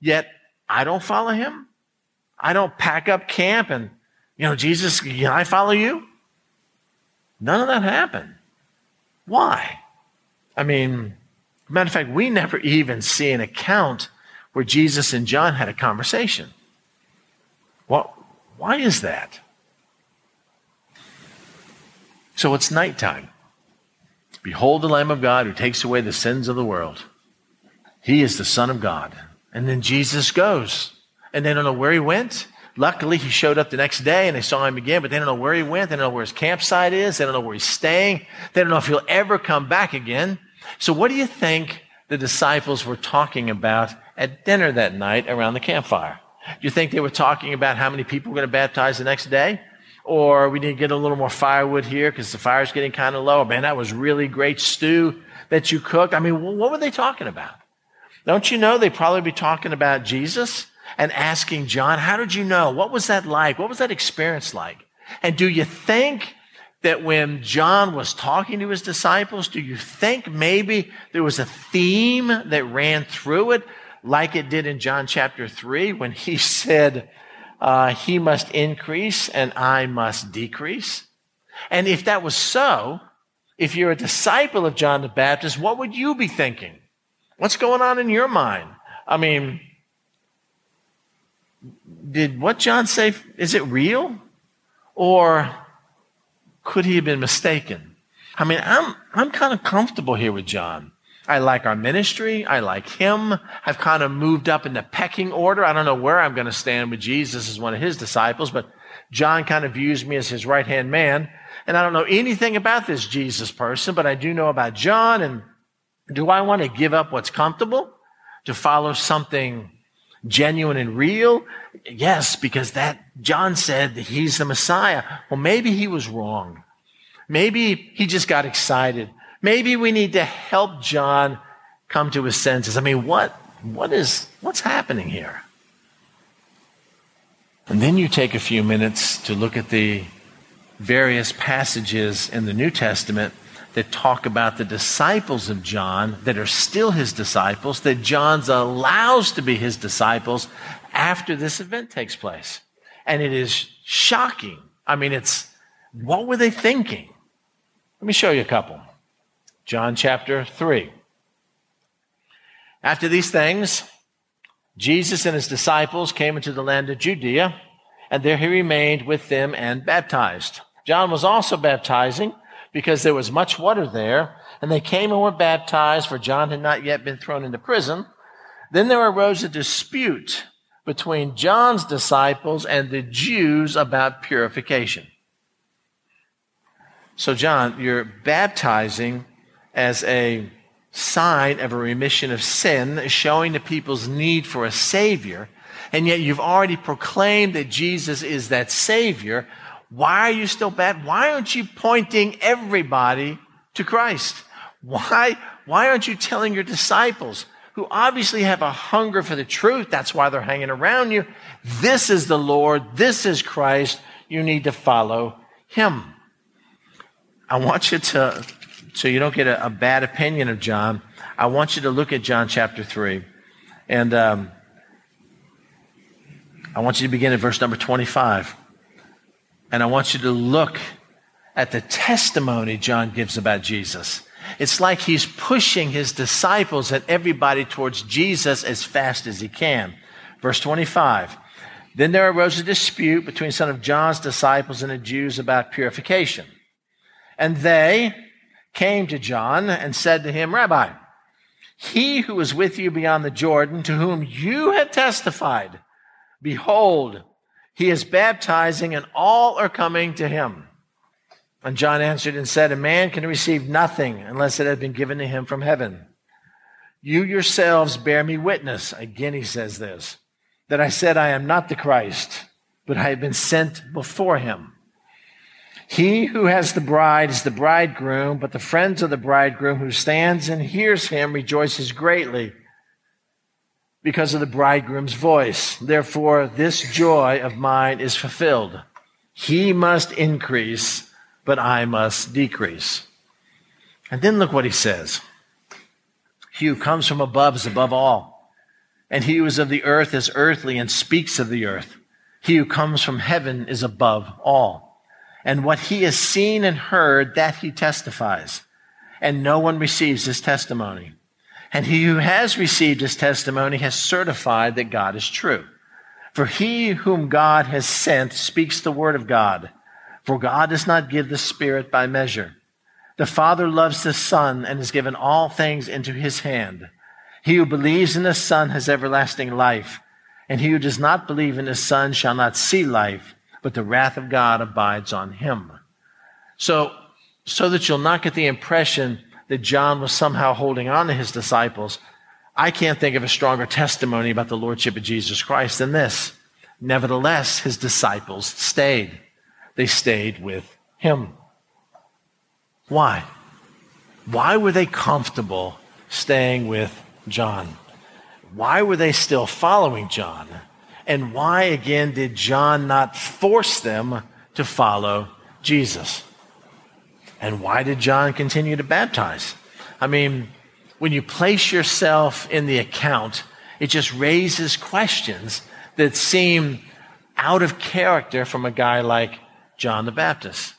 Yet I don't follow him. I don't pack up camp and, you know, Jesus, can I follow you? None of that happened. Why? I mean, Matter of fact, we never even see an account where Jesus and John had a conversation. Well, why is that? So it's nighttime. Behold the Lamb of God who takes away the sins of the world. He is the Son of God. And then Jesus goes. And they don't know where he went. Luckily, he showed up the next day and they saw him again, but they don't know where he went. They don't know where his campsite is. They don't know where he's staying. They don't know if he'll ever come back again. So what do you think the disciples were talking about at dinner that night around the campfire? Do you think they were talking about how many people were going to baptize the next day? Or we need to get a little more firewood here because the fire's getting kind of low. Man, that was really great stew that you cooked. I mean, what were they talking about? Don't you know they probably be talking about Jesus and asking John, how did you know? What was that like? What was that experience like? And do you think that when John was talking to his disciples, do you think maybe there was a theme that ran through it like it did in John chapter 3 when he said, uh, he must increase and I must decrease? And if that was so, if you're a disciple of John the Baptist, what would you be thinking? What's going on in your mind? I mean, did what John say, is it real? Or could he have been mistaken? I mean, I'm, I'm kind of comfortable here with John. I like our ministry. I like him. I've kind of moved up in the pecking order. I don't know where I'm going to stand with Jesus as one of his disciples, but John kind of views me as his right hand man. And I don't know anything about this Jesus person, but I do know about John. And do I want to give up what's comfortable to follow something genuine and real? Yes, because that John said that he's the Messiah. Well, maybe he was wrong. Maybe he just got excited. Maybe we need to help John come to his senses. I mean, what, what is, what's happening here? And then you take a few minutes to look at the various passages in the New Testament that talk about the disciples of John that are still his disciples, that John's allows to be his disciples after this event takes place. And it is shocking. I mean, it's, what were they thinking? Let me show you a couple. John chapter 3. After these things, Jesus and his disciples came into the land of Judea, and there he remained with them and baptized. John was also baptizing because there was much water there, and they came and were baptized, for John had not yet been thrown into prison. Then there arose a dispute between John's disciples and the Jews about purification. So, John, you're baptizing as a sign of a remission of sin, showing the people's need for a Savior, and yet you've already proclaimed that Jesus is that Savior. Why are you still bad? Why aren't you pointing everybody to Christ? Why, why aren't you telling your disciples who obviously have a hunger for the truth? That's why they're hanging around you. This is the Lord. This is Christ. You need to follow him. I want you to, so you don't get a, a bad opinion of John, I want you to look at John chapter 3. And um, I want you to begin at verse number 25. And I want you to look at the testimony John gives about Jesus. It's like he's pushing his disciples and everybody towards Jesus as fast as he can. Verse 25. Then there arose a dispute between some of John's disciples and the Jews about purification. And they came to John and said to him, Rabbi, he who is with you beyond the Jordan, to whom you have testified, behold, he is baptizing, and all are coming to him. And John answered and said, A man can receive nothing unless it has been given to him from heaven. You yourselves bear me witness. Again, he says this that I said, I am not the Christ, but I have been sent before him. He who has the bride is the bridegroom, but the friends of the bridegroom who stands and hears him rejoices greatly because of the bridegroom's voice. Therefore, this joy of mine is fulfilled. He must increase, but I must decrease. And then look what he says. He who comes from above is above all. And he who is of the earth is earthly and speaks of the earth. He who comes from heaven is above all. And what he has seen and heard, that he testifies. And no one receives his testimony. And he who has received his testimony has certified that God is true. For he whom God has sent speaks the word of God. For God does not give the Spirit by measure. The Father loves the Son and has given all things into his hand. He who believes in the Son has everlasting life, and he who does not believe in the Son shall not see life, but the wrath of God abides on him. So, so that you'll not get the impression that John was somehow holding on to his disciples, I can't think of a stronger testimony about the Lordship of Jesus Christ than this. Nevertheless, his disciples stayed. They stayed with him. Why? Why were they comfortable staying with John? Why were they still following John? And why, again, did John not force them to follow Jesus? And why did John continue to baptize? I mean, when you place yourself in the account, it just raises questions that seem out of character from a guy like John the Baptist.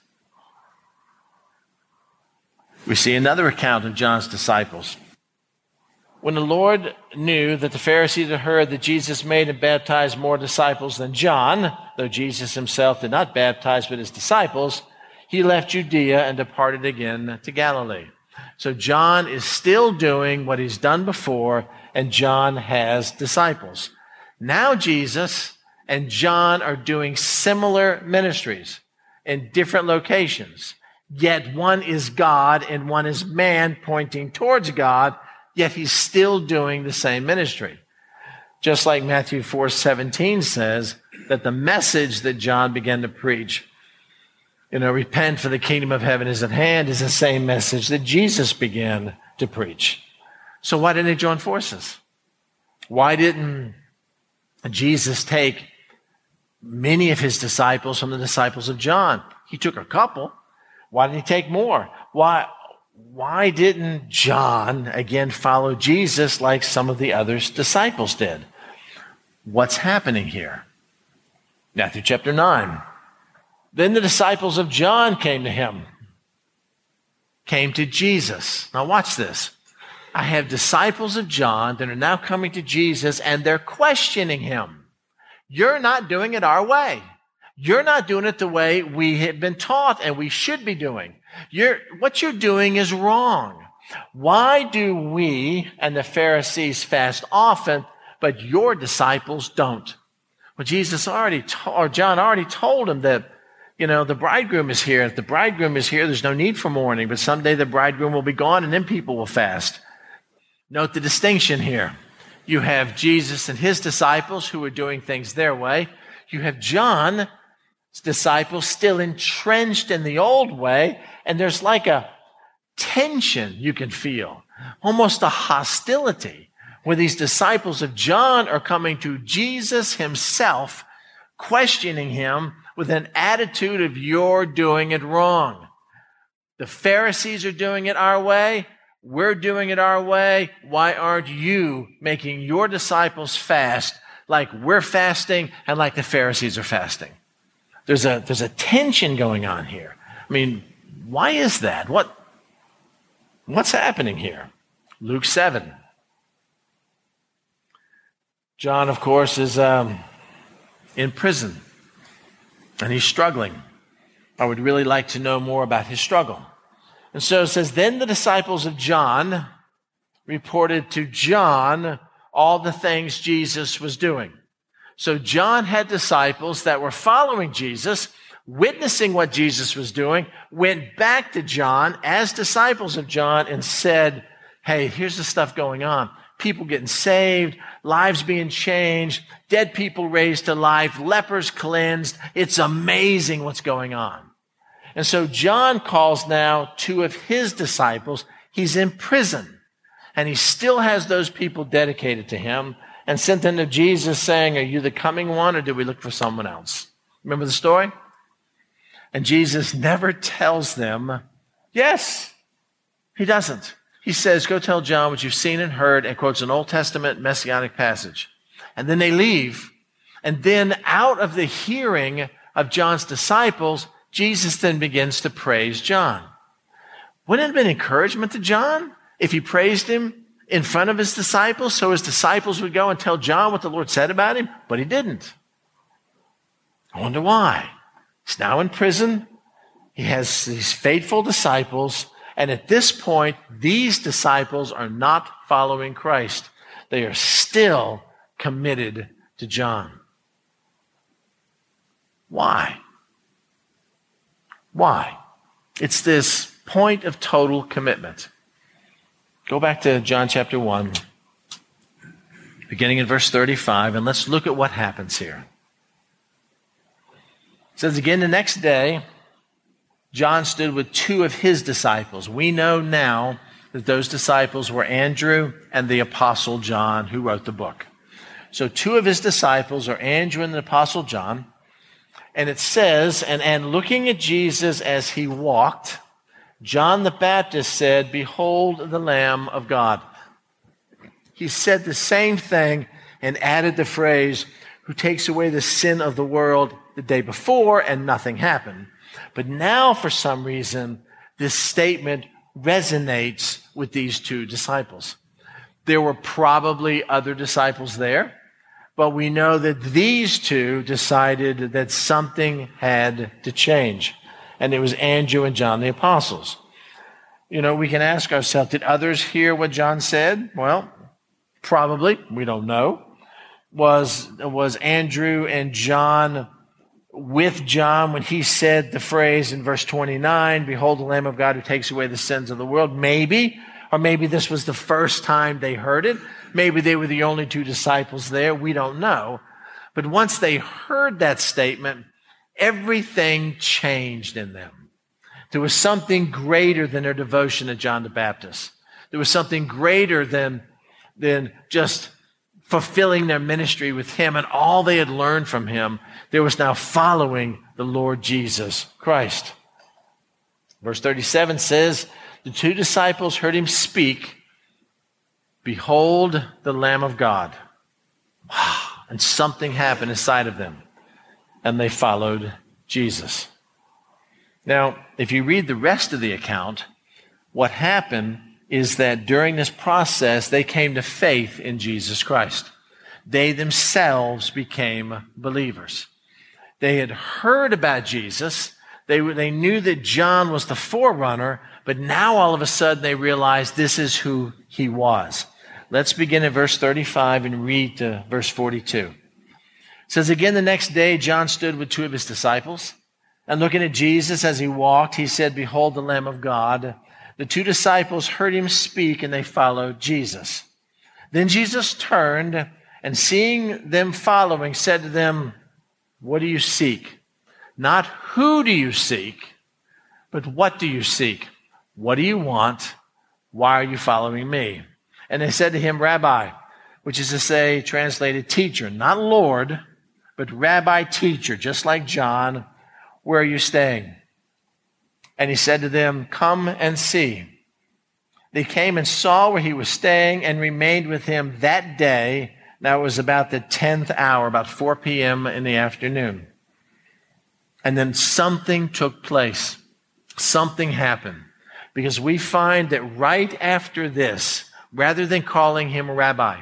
We see another account of John's disciples. When the Lord knew that the Pharisees had heard that Jesus made and baptized more disciples than John, though Jesus himself did not baptize but his disciples, he left Judea and departed again to Galilee. So John is still doing what he's done before, and John has disciples. Now Jesus and John are doing similar ministries in different locations. Yet one is God and one is man pointing towards God, yet he's still doing the same ministry. Just like Matthew 4 17 says that the message that John began to preach you know, repent for the kingdom of heaven is at hand is the same message that Jesus began to preach. So why didn't they join forces? Why didn't Jesus take many of his disciples from the disciples of John? He took a couple. Why didn't he take more? Why, why didn't John again follow Jesus like some of the other disciples did? What's happening here? Matthew chapter 9. Then the disciples of John came to him, came to Jesus. Now, watch this. I have disciples of John that are now coming to Jesus and they're questioning him. You're not doing it our way. You're not doing it the way we have been taught and we should be doing. You're, what you're doing is wrong. Why do we and the Pharisees fast often, but your disciples don't? Well, Jesus already, to, or John already told him that you know, the bridegroom is here. If the bridegroom is here, there's no need for mourning, but someday the bridegroom will be gone and then people will fast. Note the distinction here. You have Jesus and his disciples who are doing things their way. You have John's disciples still entrenched in the old way, and there's like a tension you can feel, almost a hostility, where these disciples of John are coming to Jesus himself, questioning him with an attitude of you're doing it wrong. The Pharisees are doing it our way. We're doing it our way. Why aren't you making your disciples fast like we're fasting and like the Pharisees are fasting? There's a, there's a tension going on here. I mean, why is that? What, what's happening here? Luke 7. John, of course, is um, in prison and he's struggling. I would really like to know more about his struggle. And so it says, Then the disciples of John reported to John all the things Jesus was doing. So John had disciples that were following Jesus, witnessing what Jesus was doing, went back to John as disciples of John and said, Hey, here's the stuff going on people getting saved, lives being changed, dead people raised to life, lepers cleansed. It's amazing what's going on. And so John calls now two of his disciples. He's in prison and he still has those people dedicated to him and sent them to Jesus saying, are you the coming one or do we look for someone else? Remember the story? And Jesus never tells them, yes, he doesn't. He says, Go tell John what you've seen and heard, and quotes an Old Testament messianic passage. And then they leave. And then out of the hearing of John's disciples, Jesus then begins to praise John. Wouldn't it have been encouragement to John if he praised him in front of his disciples so his disciples would go and tell John what the Lord said about him? But he didn't. I wonder why. He's now in prison. He has these faithful disciples. And at this point, these disciples are not following Christ. They are still committed to John. Why? Why? It's this point of total commitment. Go back to John chapter 1, beginning in verse 35, and let's look at what happens here. Says again the next day, John stood with two of his disciples. We know now that those disciples were Andrew and the apostle John who wrote the book. So two of his disciples are Andrew and the apostle John. And it says, and, and looking at Jesus as he walked, John the Baptist said, Behold the Lamb of God. He said the same thing and added the phrase, who takes away the sin of the world the day before, and nothing happened. But now, for some reason, this statement resonates with these two disciples. There were probably other disciples there, but we know that these two decided that something had to change. And it was Andrew and John the apostles. You know, we can ask ourselves, did others hear what John said? Well, probably. We don't know. Was, was Andrew and John with John when he said the phrase in verse 29, Behold the Lamb of God who takes away the sins of the world. Maybe, or maybe this was the first time they heard it. Maybe they were the only two disciples there. We don't know. But once they heard that statement, everything changed in them. There was something greater than their devotion to John the Baptist. There was something greater than, than just fulfilling their ministry with him and all they had learned from him, there was now following the Lord Jesus Christ. Verse 37 says, The two disciples heard him speak, Behold the Lamb of God. And something happened inside of them, and they followed Jesus. Now, if you read the rest of the account, what happened is that during this process, they came to faith in Jesus Christ. They themselves became believers. They had heard about Jesus. They, they knew that John was the forerunner, but now all of a sudden they realized this is who he was. Let's begin at verse 35 and read to verse 42. It says, Again, the next day, John stood with two of his disciples. And looking at Jesus as he walked, he said, Behold the Lamb of God. The two disciples heard him speak and they followed Jesus. Then Jesus turned and seeing them following said to them, What do you seek? Not who do you seek, but what do you seek? What do you want? Why are you following me? And they said to him, Rabbi, which is to say, translated teacher, not Lord, but rabbi teacher, just like John, where are you staying? And he said to them, Come and see. They came and saw where he was staying and remained with him that day. Now it was about the 10th hour, about 4 p.m. in the afternoon. And then something took place. Something happened. Because we find that right after this, rather than calling him a rabbi,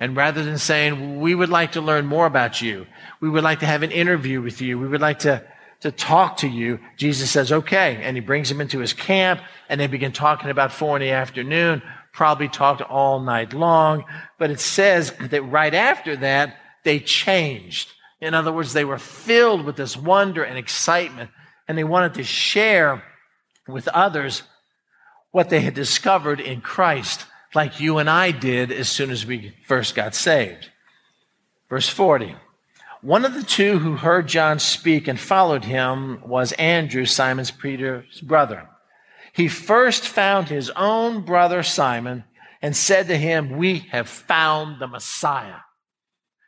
and rather than saying, we would like to learn more about you, we would like to have an interview with you, we would like to to talk to you, Jesus says, okay. And he brings him into his camp and they begin talking about four in the afternoon, probably talked all night long. But it says that right after that, they changed. In other words, they were filled with this wonder and excitement and they wanted to share with others what they had discovered in Christ, like you and I did as soon as we first got saved. Verse 40. One of the two who heard John speak and followed him was Andrew, Simon's Peter's brother. He first found his own brother Simon and said to him, We have found the Messiah.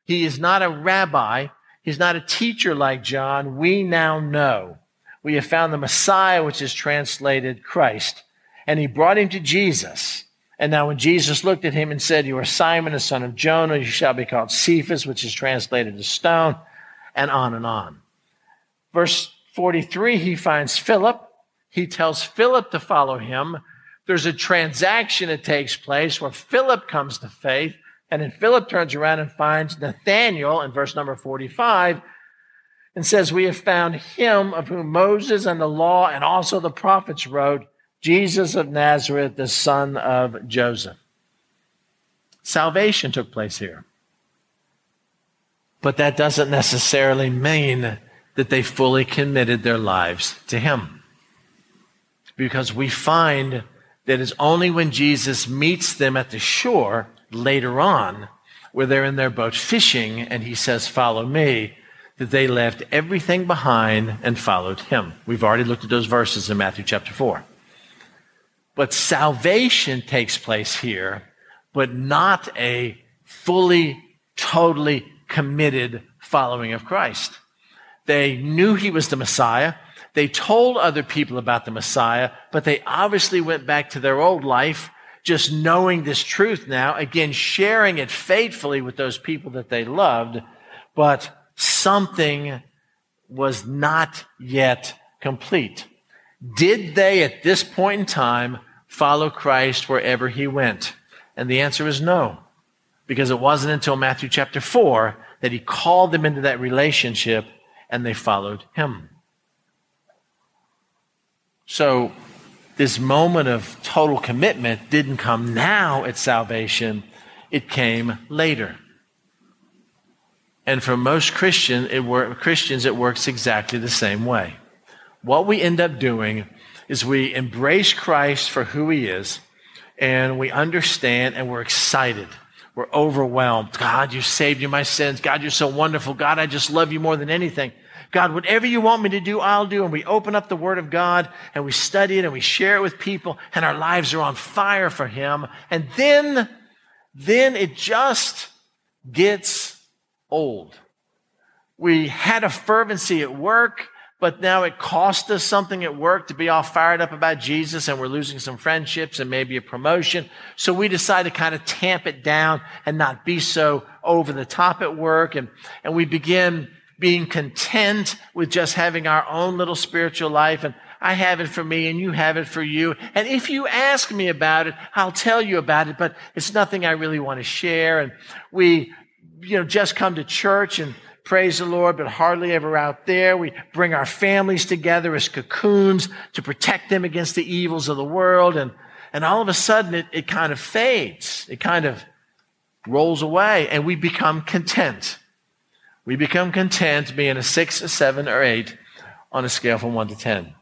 He is not a rabbi. He's not a teacher like John. We now know. We have found the Messiah, which is translated Christ. And he brought him to Jesus. And now when Jesus looked at him and said, You are Simon, the son of Jonah, you shall be called Cephas, which is translated as stone, and on and on. Verse 43, he finds Philip. He tells Philip to follow him. There's a transaction that takes place where Philip comes to faith, and then Philip turns around and finds Nathanael in verse number 45. and says, We have found him of whom Moses and the law and also the prophets wrote, Jesus of Nazareth, the son of Joseph. Salvation took place here. But that doesn't necessarily mean that they fully committed their lives to him. Because we find that it's only when Jesus meets them at the shore later on, where they're in their boat fishing, and he says, Follow me, that they left everything behind and followed him. We've already looked at those verses in Matthew chapter 4. But salvation takes place here, but not a fully, totally committed following of Christ. They knew he was the Messiah. They told other people about the Messiah, but they obviously went back to their old life, just knowing this truth now, again, sharing it faithfully with those people that they loved, but something was not yet complete. Did they at this point in time follow Christ wherever he went? And the answer is no, because it wasn't until Matthew chapter 4 that he called them into that relationship and they followed him. So, this moment of total commitment didn't come now at salvation, it came later. And for most Christian, it Christians, it works exactly the same way. What we end up doing is we embrace Christ for who he is, and we understand and we're excited. We're overwhelmed. God, you saved you my sins. God, you're so wonderful. God, I just love you more than anything. God, whatever you want me to do, I'll do. And we open up the Word of God and we study it and we share it with people and our lives are on fire for Him. And then, then it just gets old. We had a fervency at work, but now it cost us something at work to be all fired up about Jesus and we're losing some friendships and maybe a promotion. So we decide to kind of tamp it down and not be so over the top at work. And, and we begin being content with just having our own little spiritual life. And I have it for me and you have it for you. And if you ask me about it, I'll tell you about it, but it's nothing I really want to share. And we, you know, just come to church and praise the Lord, but hardly ever out there. We bring our families together as cocoons to protect them against the evils of the world. And, and all of a sudden it, it kind of fades. It kind of rolls away and we become content. We become content being a six, a seven, or eight on a scale from one to 10.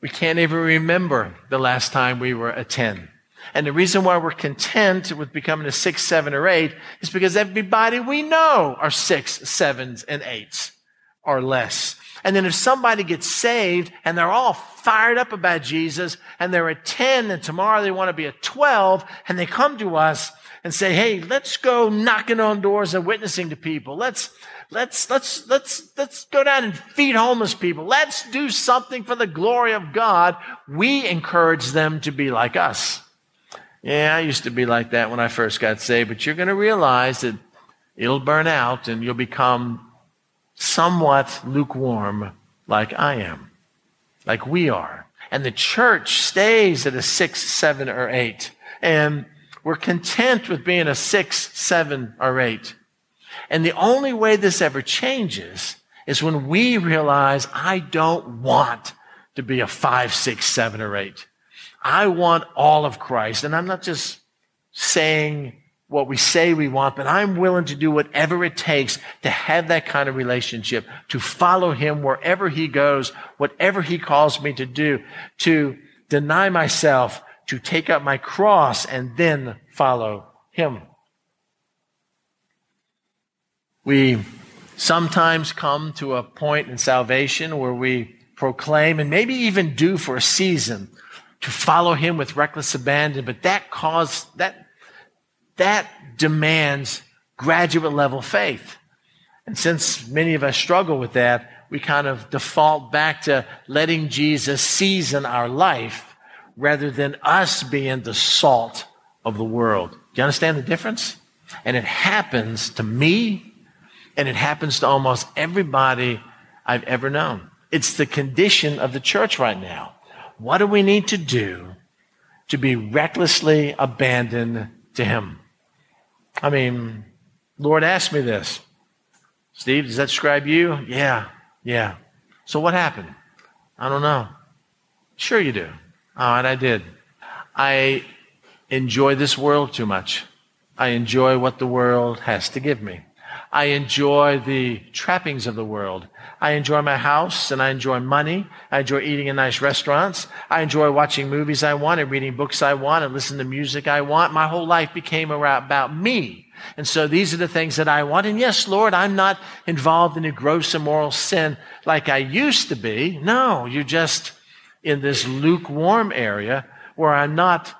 We can't even remember the last time we were a 10. And the reason why we're content with becoming a six, seven, or eight is because everybody we know are six, sevens, and eights or less. And then if somebody gets saved and they're all fired up about Jesus and they're a 10 and tomorrow they want to be a 12 and they come to us and say, Hey, let's go knocking on doors and witnessing to people. Let's, Let's, let's, let's, let's go down and feed homeless people. Let's do something for the glory of God. We encourage them to be like us. Yeah, I used to be like that when I first got saved, but you're going to realize that it'll burn out and you'll become somewhat lukewarm like I am, like we are. And the church stays at a six, seven, or eight. And we're content with being a six, seven, or eight. And the only way this ever changes is when we realize I don't want to be a five, six, seven, or eight. I want all of Christ. And I'm not just saying what we say we want, but I'm willing to do whatever it takes to have that kind of relationship, to follow him wherever he goes, whatever he calls me to do, to deny myself, to take up my cross and then follow him. We sometimes come to a point in salvation where we proclaim and maybe even do for a season to follow him with reckless abandon, but that cause that that demands graduate level faith. And since many of us struggle with that, we kind of default back to letting Jesus season our life rather than us being the salt of the world. Do you understand the difference? And it happens to me and it happens to almost everybody I've ever known. It's the condition of the church right now. What do we need to do to be recklessly abandoned to Him? I mean, Lord asked me this. Steve, does that describe you? Yeah. Yeah. So what happened? I don't know. Sure you do. All right, I did. I enjoy this world too much. I enjoy what the world has to give me. I enjoy the trappings of the world. I enjoy my house and I enjoy money. I enjoy eating in nice restaurants. I enjoy watching movies I want and reading books I want and listening to music I want. My whole life became about me. And so these are the things that I want. And yes, Lord, I'm not involved in a gross immoral sin like I used to be. No, you're just in this lukewarm area where I'm not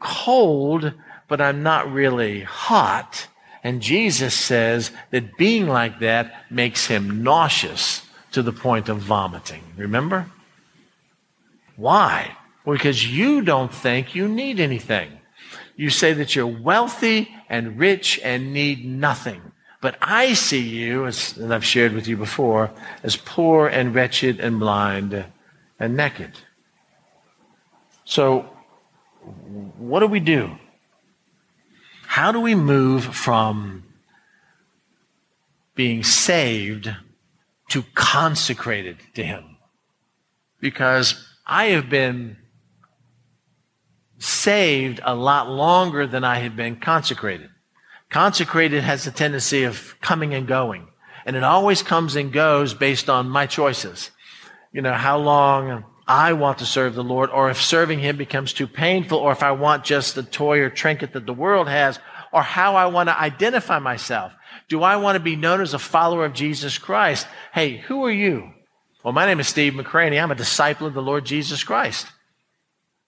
cold, but I'm not really hot. And Jesus says that being like that makes him nauseous to the point of vomiting. Remember? Why? Because you don't think you need anything. You say that you're wealthy and rich and need nothing. But I see you, as I've shared with you before, as poor and wretched and blind and naked. So, what do we do? How do we move from being saved to consecrated to Him? Because I have been saved a lot longer than I have been consecrated. Consecrated has a tendency of coming and going, and it always comes and goes based on my choices. You know, how long I want to serve the Lord, or if serving Him becomes too painful, or if I want just the toy or trinket that the world has, or how I want to identify myself. Do I want to be known as a follower of Jesus Christ? Hey, who are you? Well, my name is Steve McCranie. I'm a disciple of the Lord Jesus Christ.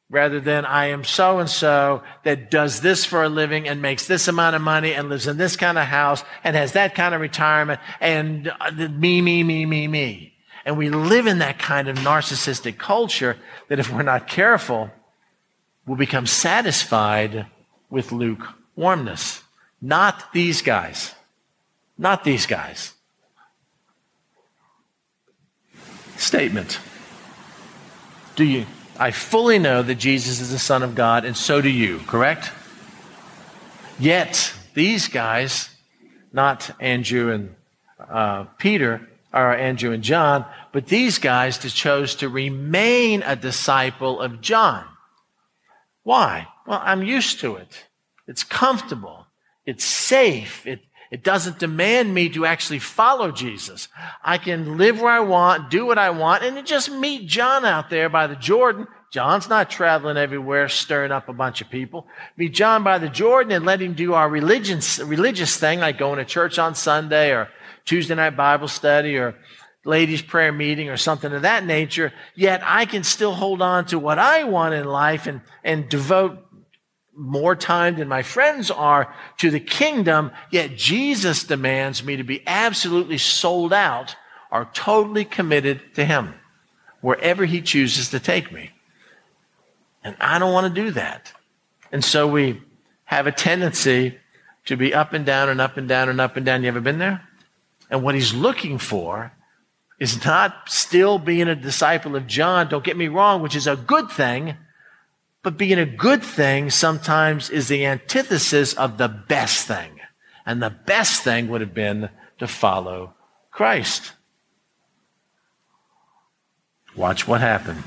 Rather than I am so and so that does this for a living and makes this amount of money and lives in this kind of house and has that kind of retirement and uh, me, me, me, me, me. And we live in that kind of narcissistic culture that if we're not careful, we'll become satisfied with lukewarmness. Not these guys. Not these guys. Statement. Do you? I fully know that Jesus is the Son of God, and so do you, correct? Yet, these guys, not Andrew and uh, Peter, or Andrew and John, but these guys chose to remain a disciple of John. Why? Well, I'm used to it. It's comfortable. It's safe. It, it doesn't demand me to actually follow Jesus. I can live where I want, do what I want, and just meet John out there by the Jordan. John's not traveling everywhere, stirring up a bunch of people. Meet John by the Jordan and let him do our religious, religious thing, like going to church on Sunday or Tuesday night Bible study or ladies' prayer meeting or something of that nature, yet I can still hold on to what I want in life and, and devote more time than my friends are to the kingdom, yet Jesus demands me to be absolutely sold out or totally committed to Him wherever He chooses to take me. And I don't want to do that. And so we have a tendency to be up and down and up and down and up and down. You ever been there? And what he's looking for is not still being a disciple of John, don't get me wrong, which is a good thing, but being a good thing sometimes is the antithesis of the best thing. And the best thing would have been to follow Christ. Watch what happened.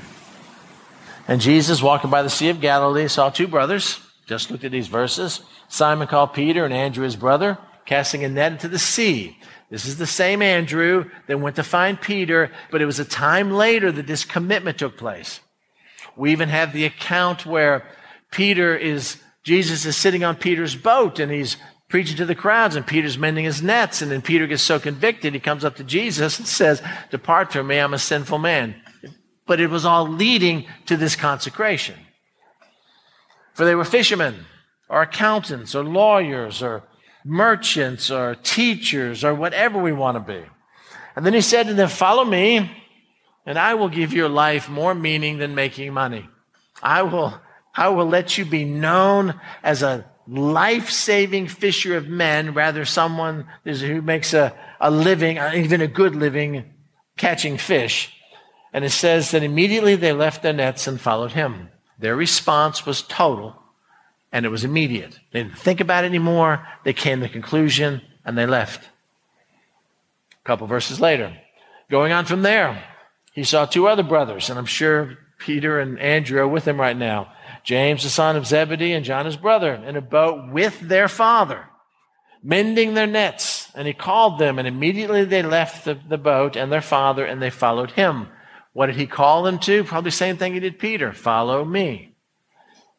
And Jesus, walking by the Sea of Galilee, saw two brothers. Just looked at these verses. Simon called Peter and Andrew his brother, casting a net into the sea this is the same Andrew that went to find Peter, but it was a time later that this commitment took place. We even have the account where Peter is, Jesus is sitting on Peter's boat and he's preaching to the crowds and Peter's mending his nets. And then Peter gets so convicted, he comes up to Jesus and says, Depart from me, I'm a sinful man. But it was all leading to this consecration. For they were fishermen or accountants or lawyers or merchants or teachers or whatever we want to be. And then he said to them, Follow me, and I will give your life more meaning than making money. I will, I will let you be known as a life saving fisher of men, rather, someone who makes a, a living, uh, even a good living, catching fish. And it says that immediately they left their nets and followed him. Their response was total and it was immediate. They didn't think about it anymore. They came to the conclusion and they left. A couple verses later, Going on from there, he saw two other brothers, and I'm sure Peter and Andrew are with him right now. James, the son of Zebedee, and John, his brother, in a boat with their father, mending their nets. And he called them, and immediately they left the, the boat and their father, and they followed him. What did he call them to? Probably the same thing he did Peter follow me.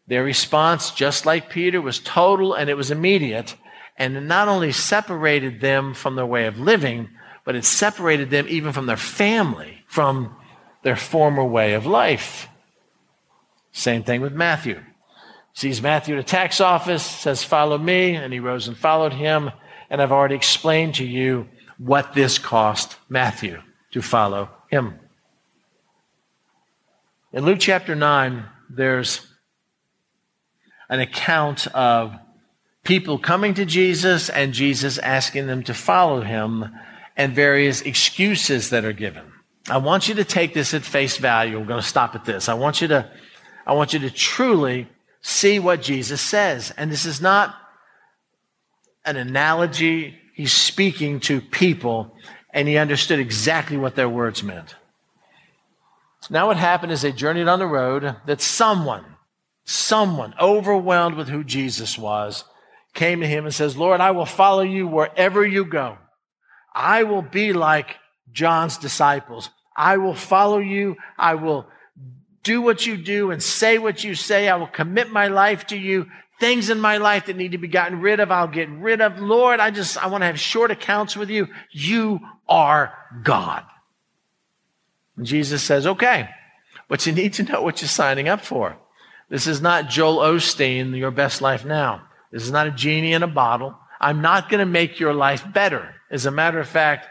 Their response, just like Peter, was total and it was immediate. And it not only separated them from their way of living, but it separated them even from their family, from their former way of life. Same thing with Matthew. Sees Matthew at a tax office, says, Follow me, and he rose and followed him. And I've already explained to you what this cost Matthew to follow him. In Luke chapter 9, there's an account of people coming to Jesus and Jesus asking them to follow him and various excuses that are given. I want you to take this at face value. We're going to stop at this. I want you to, I want you to truly see what Jesus says. And this is not an analogy. He's speaking to people and he understood exactly what their words meant. Now what happened is they journeyed on the road that someone, someone overwhelmed with who Jesus was came to him and says, Lord, I will follow you wherever you go. I will be like John's disciples. I will follow you. I will do what you do and say what you say. I will commit my life to you. Things in my life that need to be gotten rid of, I'll get rid of. Lord, I just, I want to have short accounts with you. You are God. And Jesus says, okay, but you need to know what you're signing up for. This is not Joel Osteen, your best life now. This is not a genie in a bottle. I'm not going to make your life better. As a matter of fact,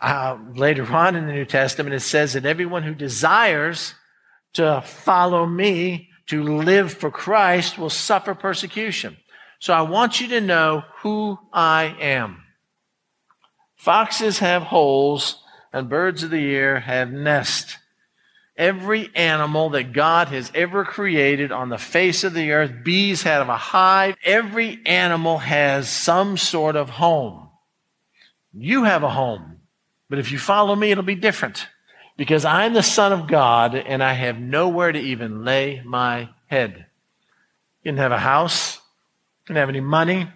uh, later on in the New Testament, it says that everyone who desires to follow me, to live for Christ, will suffer persecution. So I want you to know who I am. Foxes have holes and birds of the air have nests. Every animal that God has ever created on the face of the earth, bees have a hive. Every animal has some sort of home. You have a home. But if you follow me, it'll be different. Because I'm the Son of God and I have nowhere to even lay my head. He didn't have a house, didn't have any money,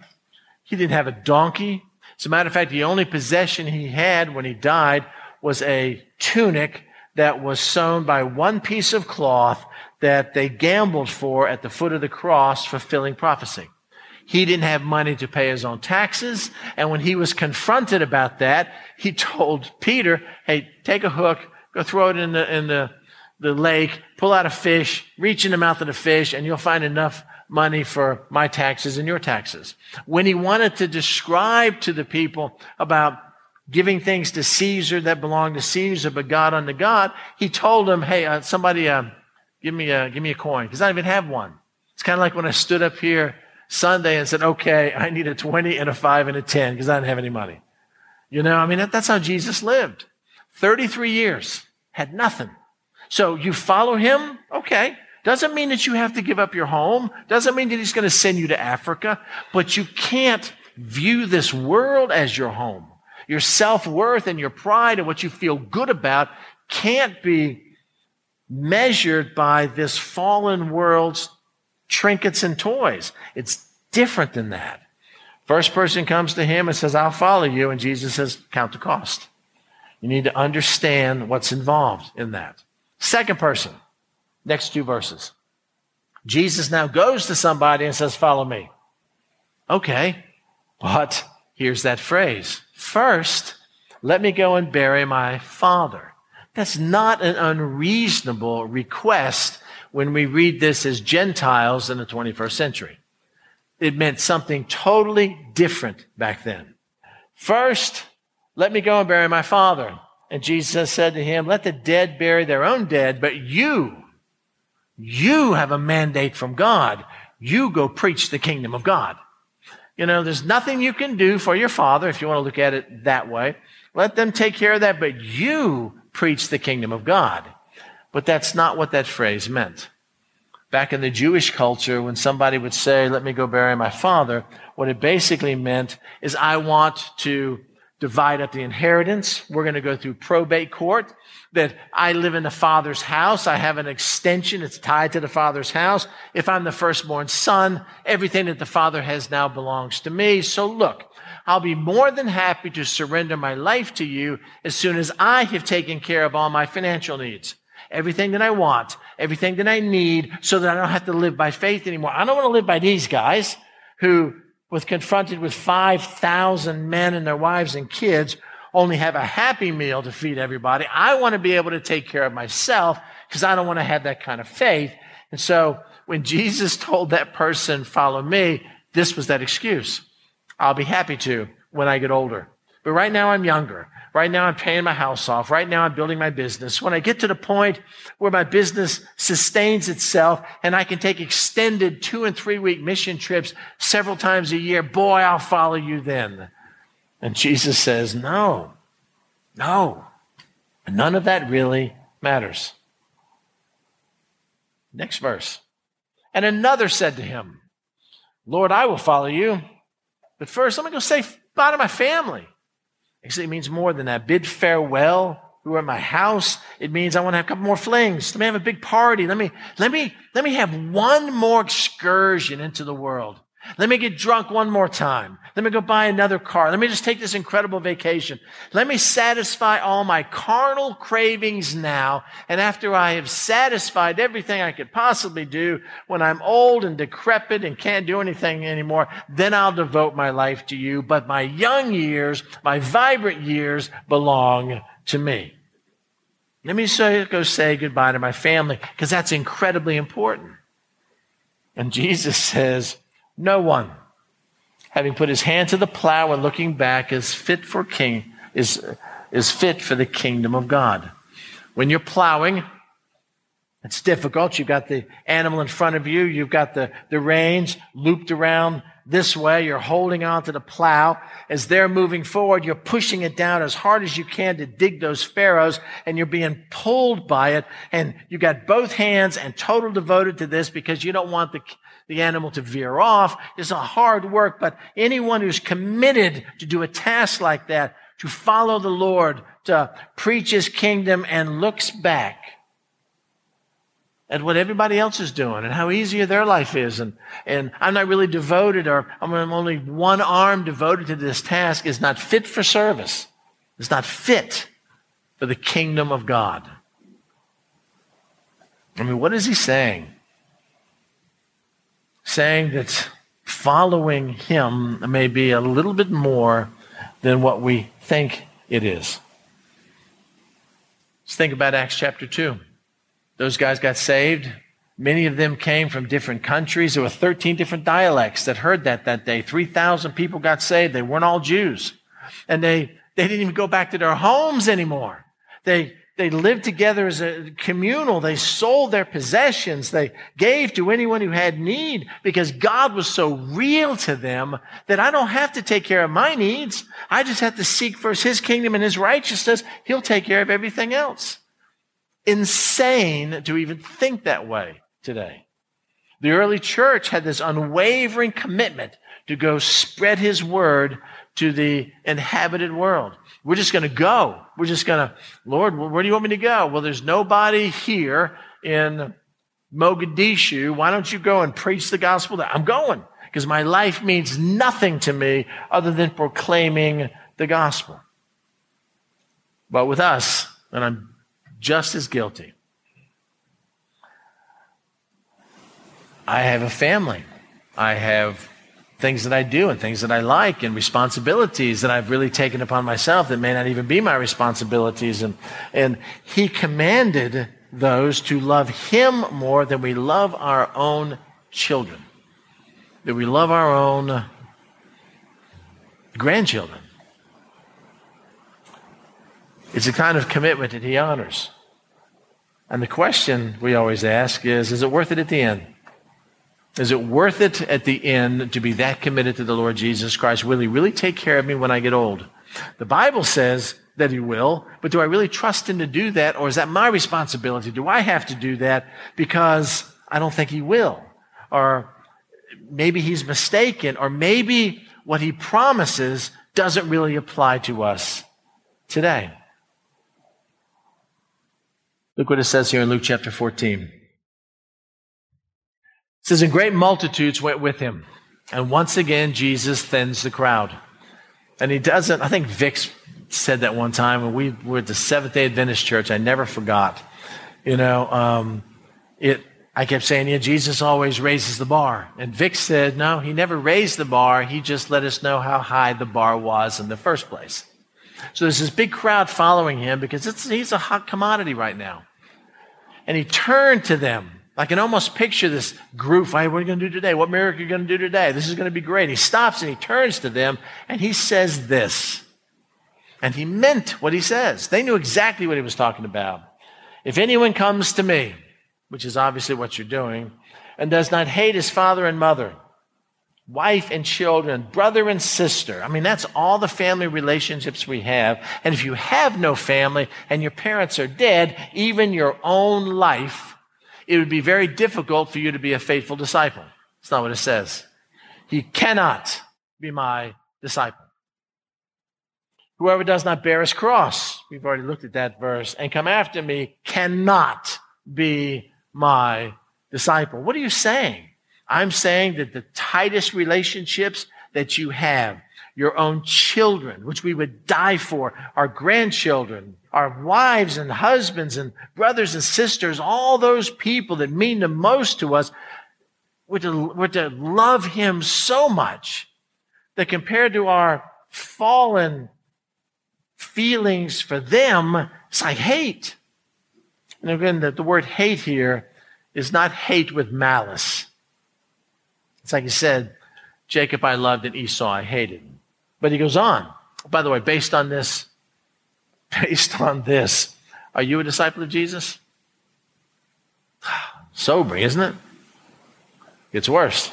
he didn't have a donkey. As a matter of fact, the only possession he had when he died was a tunic that was sewn by one piece of cloth that they gambled for at the foot of the cross, fulfilling prophecy. He didn't have money to pay his own taxes. And when he was confronted about that, he told Peter, Hey, take a hook, go throw it in the, in the, the lake, pull out a fish, reach in the mouth of the fish, and you'll find enough money for my taxes and your taxes. When he wanted to describe to the people about giving things to Caesar that belong to Caesar, but God unto God, he told him, hey, uh, somebody, uh, give me a, give me a coin. Cause I don't even have one. It's kind of like when I stood up here Sunday and said, okay, I need a 20 and a 5 and a 10 because I do not have any money. You know, I mean, that, that's how Jesus lived. 33 years, had nothing. So you follow him? Okay. Doesn't mean that you have to give up your home. Doesn't mean that he's going to send you to Africa, but you can't view this world as your home. Your self worth and your pride and what you feel good about can't be measured by this fallen world's trinkets and toys. It's different than that. First person comes to him and says, I'll follow you. And Jesus says, count the cost. You need to understand what's involved in that. Second person, next two verses. Jesus now goes to somebody and says, follow me. Okay, but here's that phrase First, let me go and bury my father. That's not an unreasonable request when we read this as Gentiles in the 21st century. It meant something totally different back then. First, let me go and bury my father. And Jesus said to him, let the dead bury their own dead, but you, you have a mandate from God. You go preach the kingdom of God. You know, there's nothing you can do for your father, if you want to look at it that way. Let them take care of that, but you preach the kingdom of God. But that's not what that phrase meant. Back in the Jewish culture, when somebody would say, let me go bury my father, what it basically meant is I want to divide up the inheritance. We're going to go through probate court. That I live in the father's house. I have an extension. It's tied to the father's house. If I'm the firstborn son, everything that the father has now belongs to me. So look, I'll be more than happy to surrender my life to you as soon as I have taken care of all my financial needs. Everything that I want, everything that I need, so that I don't have to live by faith anymore. I don't want to live by these guys who was confronted with 5,000 men and their wives and kids, only have a happy meal to feed everybody. I want to be able to take care of myself because I don't want to have that kind of faith. And so when Jesus told that person, follow me, this was that excuse. I'll be happy to when I get older. But right now I'm younger. Right now I'm paying my house off. Right now I'm building my business. When I get to the point where my business sustains itself and I can take extended two and three week mission trips several times a year, boy, I'll follow you then. And Jesus says, no, no, none of that really matters. Next verse. And another said to him, Lord, I will follow you. But first, let me go say bye to my family. Actually, it means more than that. Bid farewell who are at my house. It means I want to have a couple more flings. Let me have a big party. Let me, let me, let me have one more excursion into the world. Let me get drunk one more time. Let me go buy another car. Let me just take this incredible vacation. Let me satisfy all my carnal cravings now. And after I have satisfied everything I could possibly do, when I'm old and decrepit and can't do anything anymore, then I'll devote my life to you. But my young years, my vibrant years belong to me. Let me say, go say goodbye to my family because that's incredibly important. And Jesus says, no one, having put his hand to the plow and looking back, is fit for king, is, is fit for the kingdom of God. When you're plowing, it's difficult. You've got the animal in front of you. You've got the, the reins looped around this way. You're holding on to the plow. As they're moving forward, you're pushing it down as hard as you can to dig those farrows and you're being pulled by it. And you've got both hands and total devoted to this because you don't want the, the animal to veer off. is a hard work, but anyone who's committed to do a task like that, to follow the Lord, to preach his kingdom and looks back at what everybody else is doing and how easier their life is. And, and I'm not really devoted or I'm only one arm devoted to this task is not fit for service. It's not fit for the kingdom of God. I mean, what is he saying? Saying that following him may be a little bit more than what we think it is. Let's think about Acts chapter 2. Those guys got saved. Many of them came from different countries. There were 13 different dialects that heard that that day. 3,000 people got saved. They weren't all Jews. And they, they didn't even go back to their homes anymore. They, they lived together as a communal. They sold their possessions. They gave to anyone who had need because God was so real to them that I don't have to take care of my needs. I just have to seek first His kingdom and His righteousness. He'll take care of everything else. Insane to even think that way today. The early church had this unwavering commitment to go spread His word to the inhabited world. We're just going to go. We're just going to, Lord, where do you want me to go? Well, there's nobody here in Mogadishu. Why don't you go and preach the gospel there? I'm going because my life means nothing to me other than proclaiming the gospel. But with us, and I'm just as guilty, I have a family. I have things that I do and things that I like and responsibilities that I've really taken upon myself that may not even be my responsibilities. And, and he commanded those to love him more than we love our own children, that we love our own grandchildren. It's a kind of commitment that he honors. And the question we always ask is, is it worth it at the end? Is it worth it at the end to be that committed to the Lord Jesus Christ? Will He really take care of me when I get old? The Bible says that He will, but do I really trust Him to do that? Or is that my responsibility? Do I have to do that because I don't think He will? Or maybe He's mistaken, or maybe what he promises doesn't really apply to us today. Look what it says here in Luke chapter 14. It says, And great multitudes went with him. And once again, Jesus thins the crowd. And he doesn't, I think Vic said that one time when we were at the Seventh day Adventist church. I never forgot. You know, um, it, I kept saying, yeah, Jesus always raises the bar. And Vic said, no, he never raised the bar. He just let us know how high the bar was in the first place. So there's this big crowd following him because he's a hot commodity right now. And he turned to them. I can almost picture this group. Hey, what are you going to do today? What miracle are you going to do today? This is going to be great. He stops and he turns to them and he says this. And he meant what he says. They knew exactly what he was talking about. If anyone comes to me, which is obviously what you're doing, and does not hate his father and mother, wife and children, brother and sister. I mean, that's all the family relationships we have. And if you have no family and your parents are dead, even your own life, it would be very difficult for you to be a faithful disciple. It's not what it says. He cannot be my disciple. Whoever does not bear his cross, we've already looked at that verse, and come after me cannot be my disciple. What are you saying? I'm saying that the tightest relationships that you have, your own children, which we would die for, our grandchildren, our wives and husbands and brothers and sisters, all those people that mean the most to us, we're to, we're to love him so much that compared to our fallen feelings for them, it's like hate. And again, the, the word hate here is not hate with malice. It's like he said, Jacob I loved and Esau I hated. But he goes on. By the way, based on this, based on this, are you a disciple of Jesus? Sobering, isn't it? It's worse.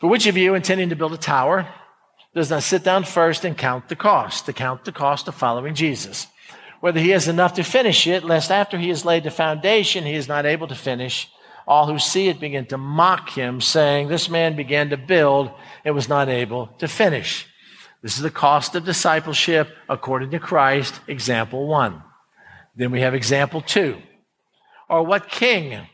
For which of you intending to build a tower does not sit down first and count the cost, to count the cost of following Jesus? whether he has enough to finish it, lest after he has laid the foundation, he is not able to finish. All who see it begin to mock him, saying, This man began to build and was not able to finish. This is the cost of discipleship according to Christ, example one. Then we have example two. Or what king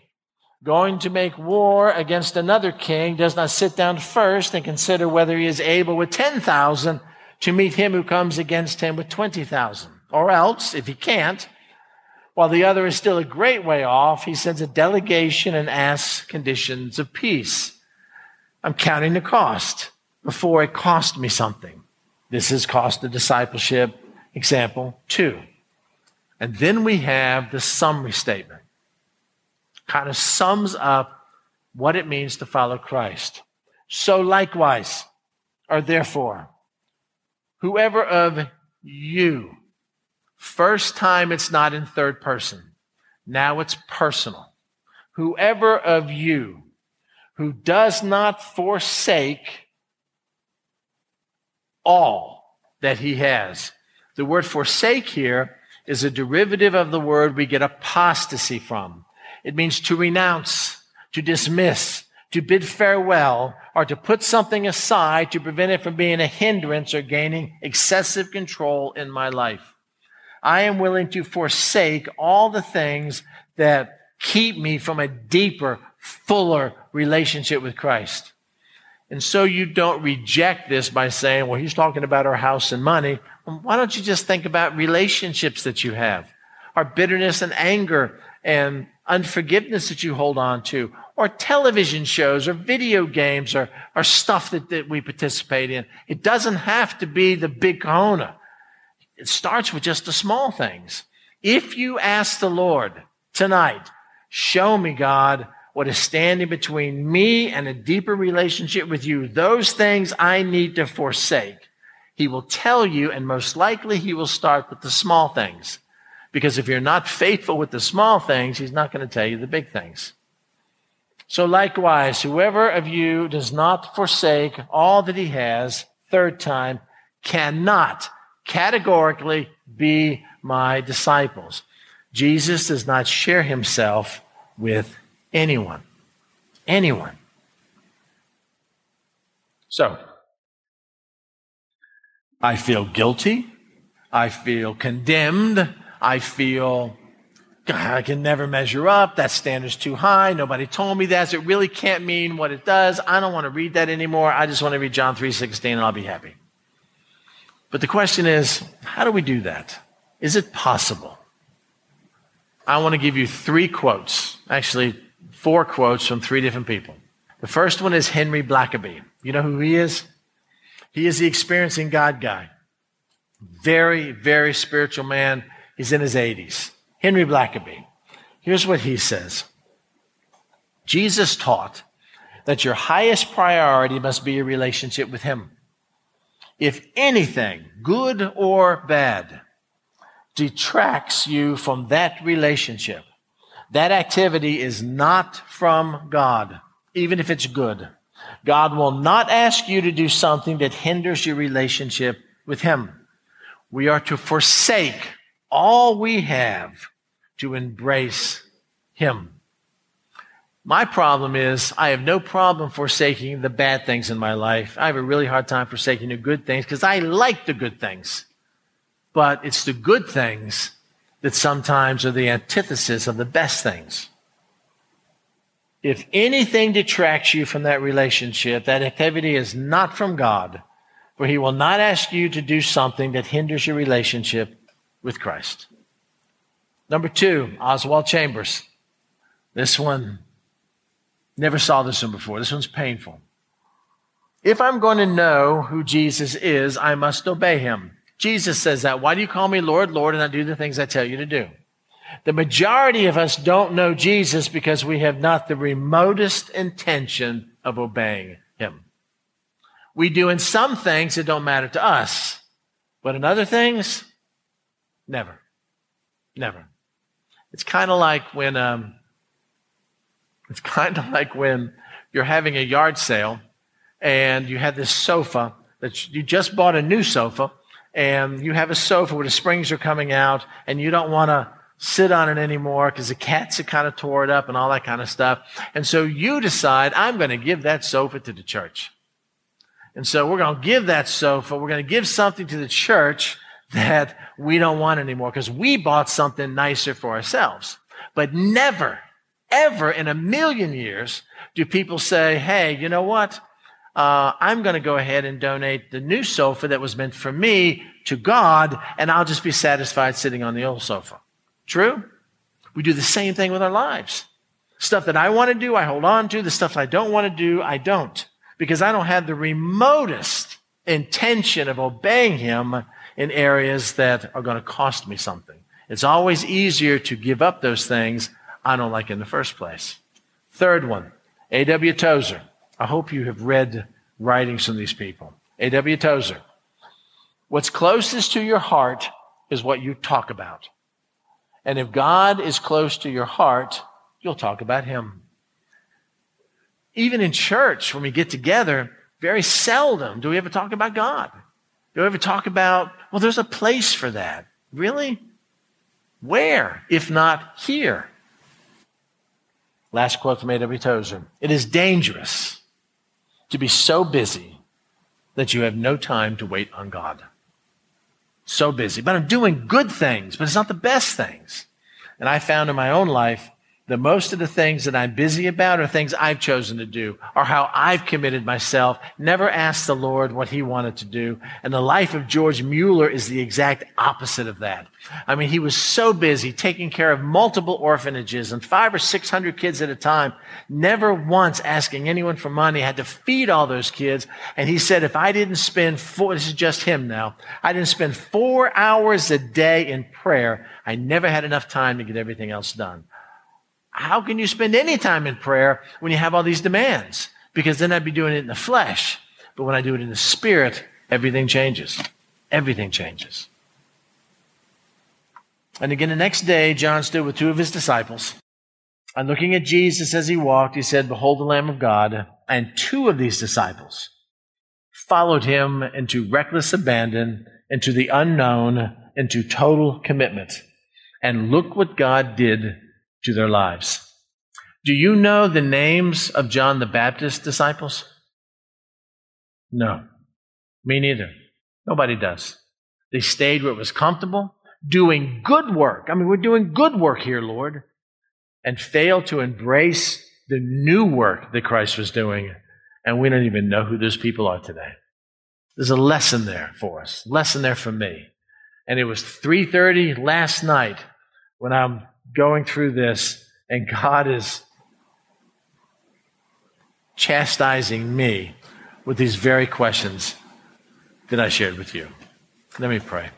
going to make war against another king does not sit down first and consider whether he is able with 10,000 to meet him who comes against him with 20,000? Or else, if he can't, while the other is still a great way off, he sends a delegation and asks conditions of peace. I'm counting the cost before it cost me something. This is cost of discipleship, example two. And then we have the summary statement. Kind of sums up what it means to follow Christ. So likewise, or therefore, whoever of you First time it's not in third person. Now it's personal. Whoever of you who does not forsake all that he has. The word forsake here is a derivative of the word we get apostasy from. It means to renounce, to dismiss, to bid farewell, or to put something aside to prevent it from being a hindrance or gaining excessive control in my life. I am willing to forsake all the things that keep me from a deeper, fuller relationship with Christ. And so you don't reject this by saying, well, he's talking about our house and money. Why don't you just think about relationships that you have? Our bitterness and anger and unforgiveness that you hold on to, or television shows or video games or, or stuff that, that we participate in. It doesn't have to be the big kahuna. It starts with just the small things. If you ask the Lord tonight, show me, God, what is standing between me and a deeper relationship with you, those things I need to forsake. He will tell you, and most likely he will start with the small things. Because if you're not faithful with the small things, he's not going to tell you the big things. So likewise, whoever of you does not forsake all that he has, third time, cannot categorically be my disciples. Jesus does not share himself with anyone. Anyone. So, I feel guilty. I feel condemned. I feel God, I can never measure up. That standard's too high. Nobody told me that. It really can't mean what it does. I don't want to read that anymore. I just want to read John 3:16 and I'll be happy. But the question is, how do we do that? Is it possible? I want to give you three quotes, actually four quotes from three different people. The first one is Henry Blackaby. You know who he is? He is the experiencing God guy. Very, very spiritual man. He's in his 80s. Henry Blackaby. Here's what he says Jesus taught that your highest priority must be your relationship with Him. If anything, good or bad, detracts you from that relationship, that activity is not from God, even if it's good. God will not ask you to do something that hinders your relationship with Him. We are to forsake all we have to embrace Him. My problem is I have no problem forsaking the bad things in my life. I have a really hard time forsaking the good things because I like the good things. But it's the good things that sometimes are the antithesis of the best things. If anything detracts you from that relationship, that activity is not from God, for He will not ask you to do something that hinders your relationship with Christ. Number two, Oswald Chambers. This one, never saw this one before. This one's painful. If I'm going to know who Jesus is, I must obey him. Jesus says that. Why do you call me Lord, Lord, and I do the things I tell you to do? The majority of us don't know Jesus because we have not the remotest intention of obeying him. We do in some things that don't matter to us, but in other things, never. Never. It's kind of like when um, it's kind of like when you're having a yard sale and you have this sofa that you just bought a new sofa and you have a sofa where the springs are coming out and you don't want to sit on it anymore because the cats have kind of tore it up and all that kind of stuff. And so you decide, I'm going to give that sofa to the church. And so we're going to give that sofa, we're going to give something to the church that we don't want anymore because we bought something nicer for ourselves. But never, ever in a million years do people say, hey, you know what? Uh, I'm going to go ahead and donate the new sofa that was meant for me to God, and I'll just be satisfied sitting on the old sofa. True? We do the same thing with our lives. Stuff that I want to do, I hold on to. The stuff I don't want to do, I don't. Because I don't have the remotest intention of obeying Him in areas that are going to cost me something. It's always easier to give up those things I don't like in the first place. Third one, A.W. Tozer. I hope you have read writings from these people. A.W. Tozer. What's closest to your heart is what you talk about. And if God is close to your heart, you'll talk about Him. Even in church, when we get together, very seldom do we ever talk about God. Do we ever talk about, well, there's a place for that. Really? Where, if not here? Last quote from A.W. Tozer. It is dangerous to be so busy that you have no time to wait on God. So busy. But I'm doing good things, but it's not the best things. And I found in my own life that most of the things that I'm busy about are things I've chosen to do or how I've committed myself, never asked the Lord what he wanted to do. And the life of George Mueller is the exact opposite of that. I mean, he was so busy taking care of multiple orphanages and five or six hundred kids at a time, never once asking anyone for money, had to feed all those kids. And he said, if I didn't spend four, this is just him now, I didn't spend four hours a day in prayer, I never had enough time to get everything else done. How can you spend any time in prayer when you have all these demands? Because then I'd be doing it in the flesh. But when I do it in the spirit, everything changes. Everything changes. And again, the next day, John stood with two of his disciples. And looking at Jesus as he walked, he said, Behold the Lamb of God. And two of these disciples followed him into reckless abandon, into the unknown, into total commitment. And look what God did to their lives. Do you know the names of John the Baptist's disciples? No, me neither. Nobody does. They stayed where it was comfortable, doing good work. I mean, we're doing good work here, Lord, and failed to embrace the new work that Christ was doing. And we don't even know who those people are today. There's a lesson there for us, lesson there for me. And it was 3:30 last night when I'm going through this and God is chastising me with these very questions that I shared with you. Let me pray.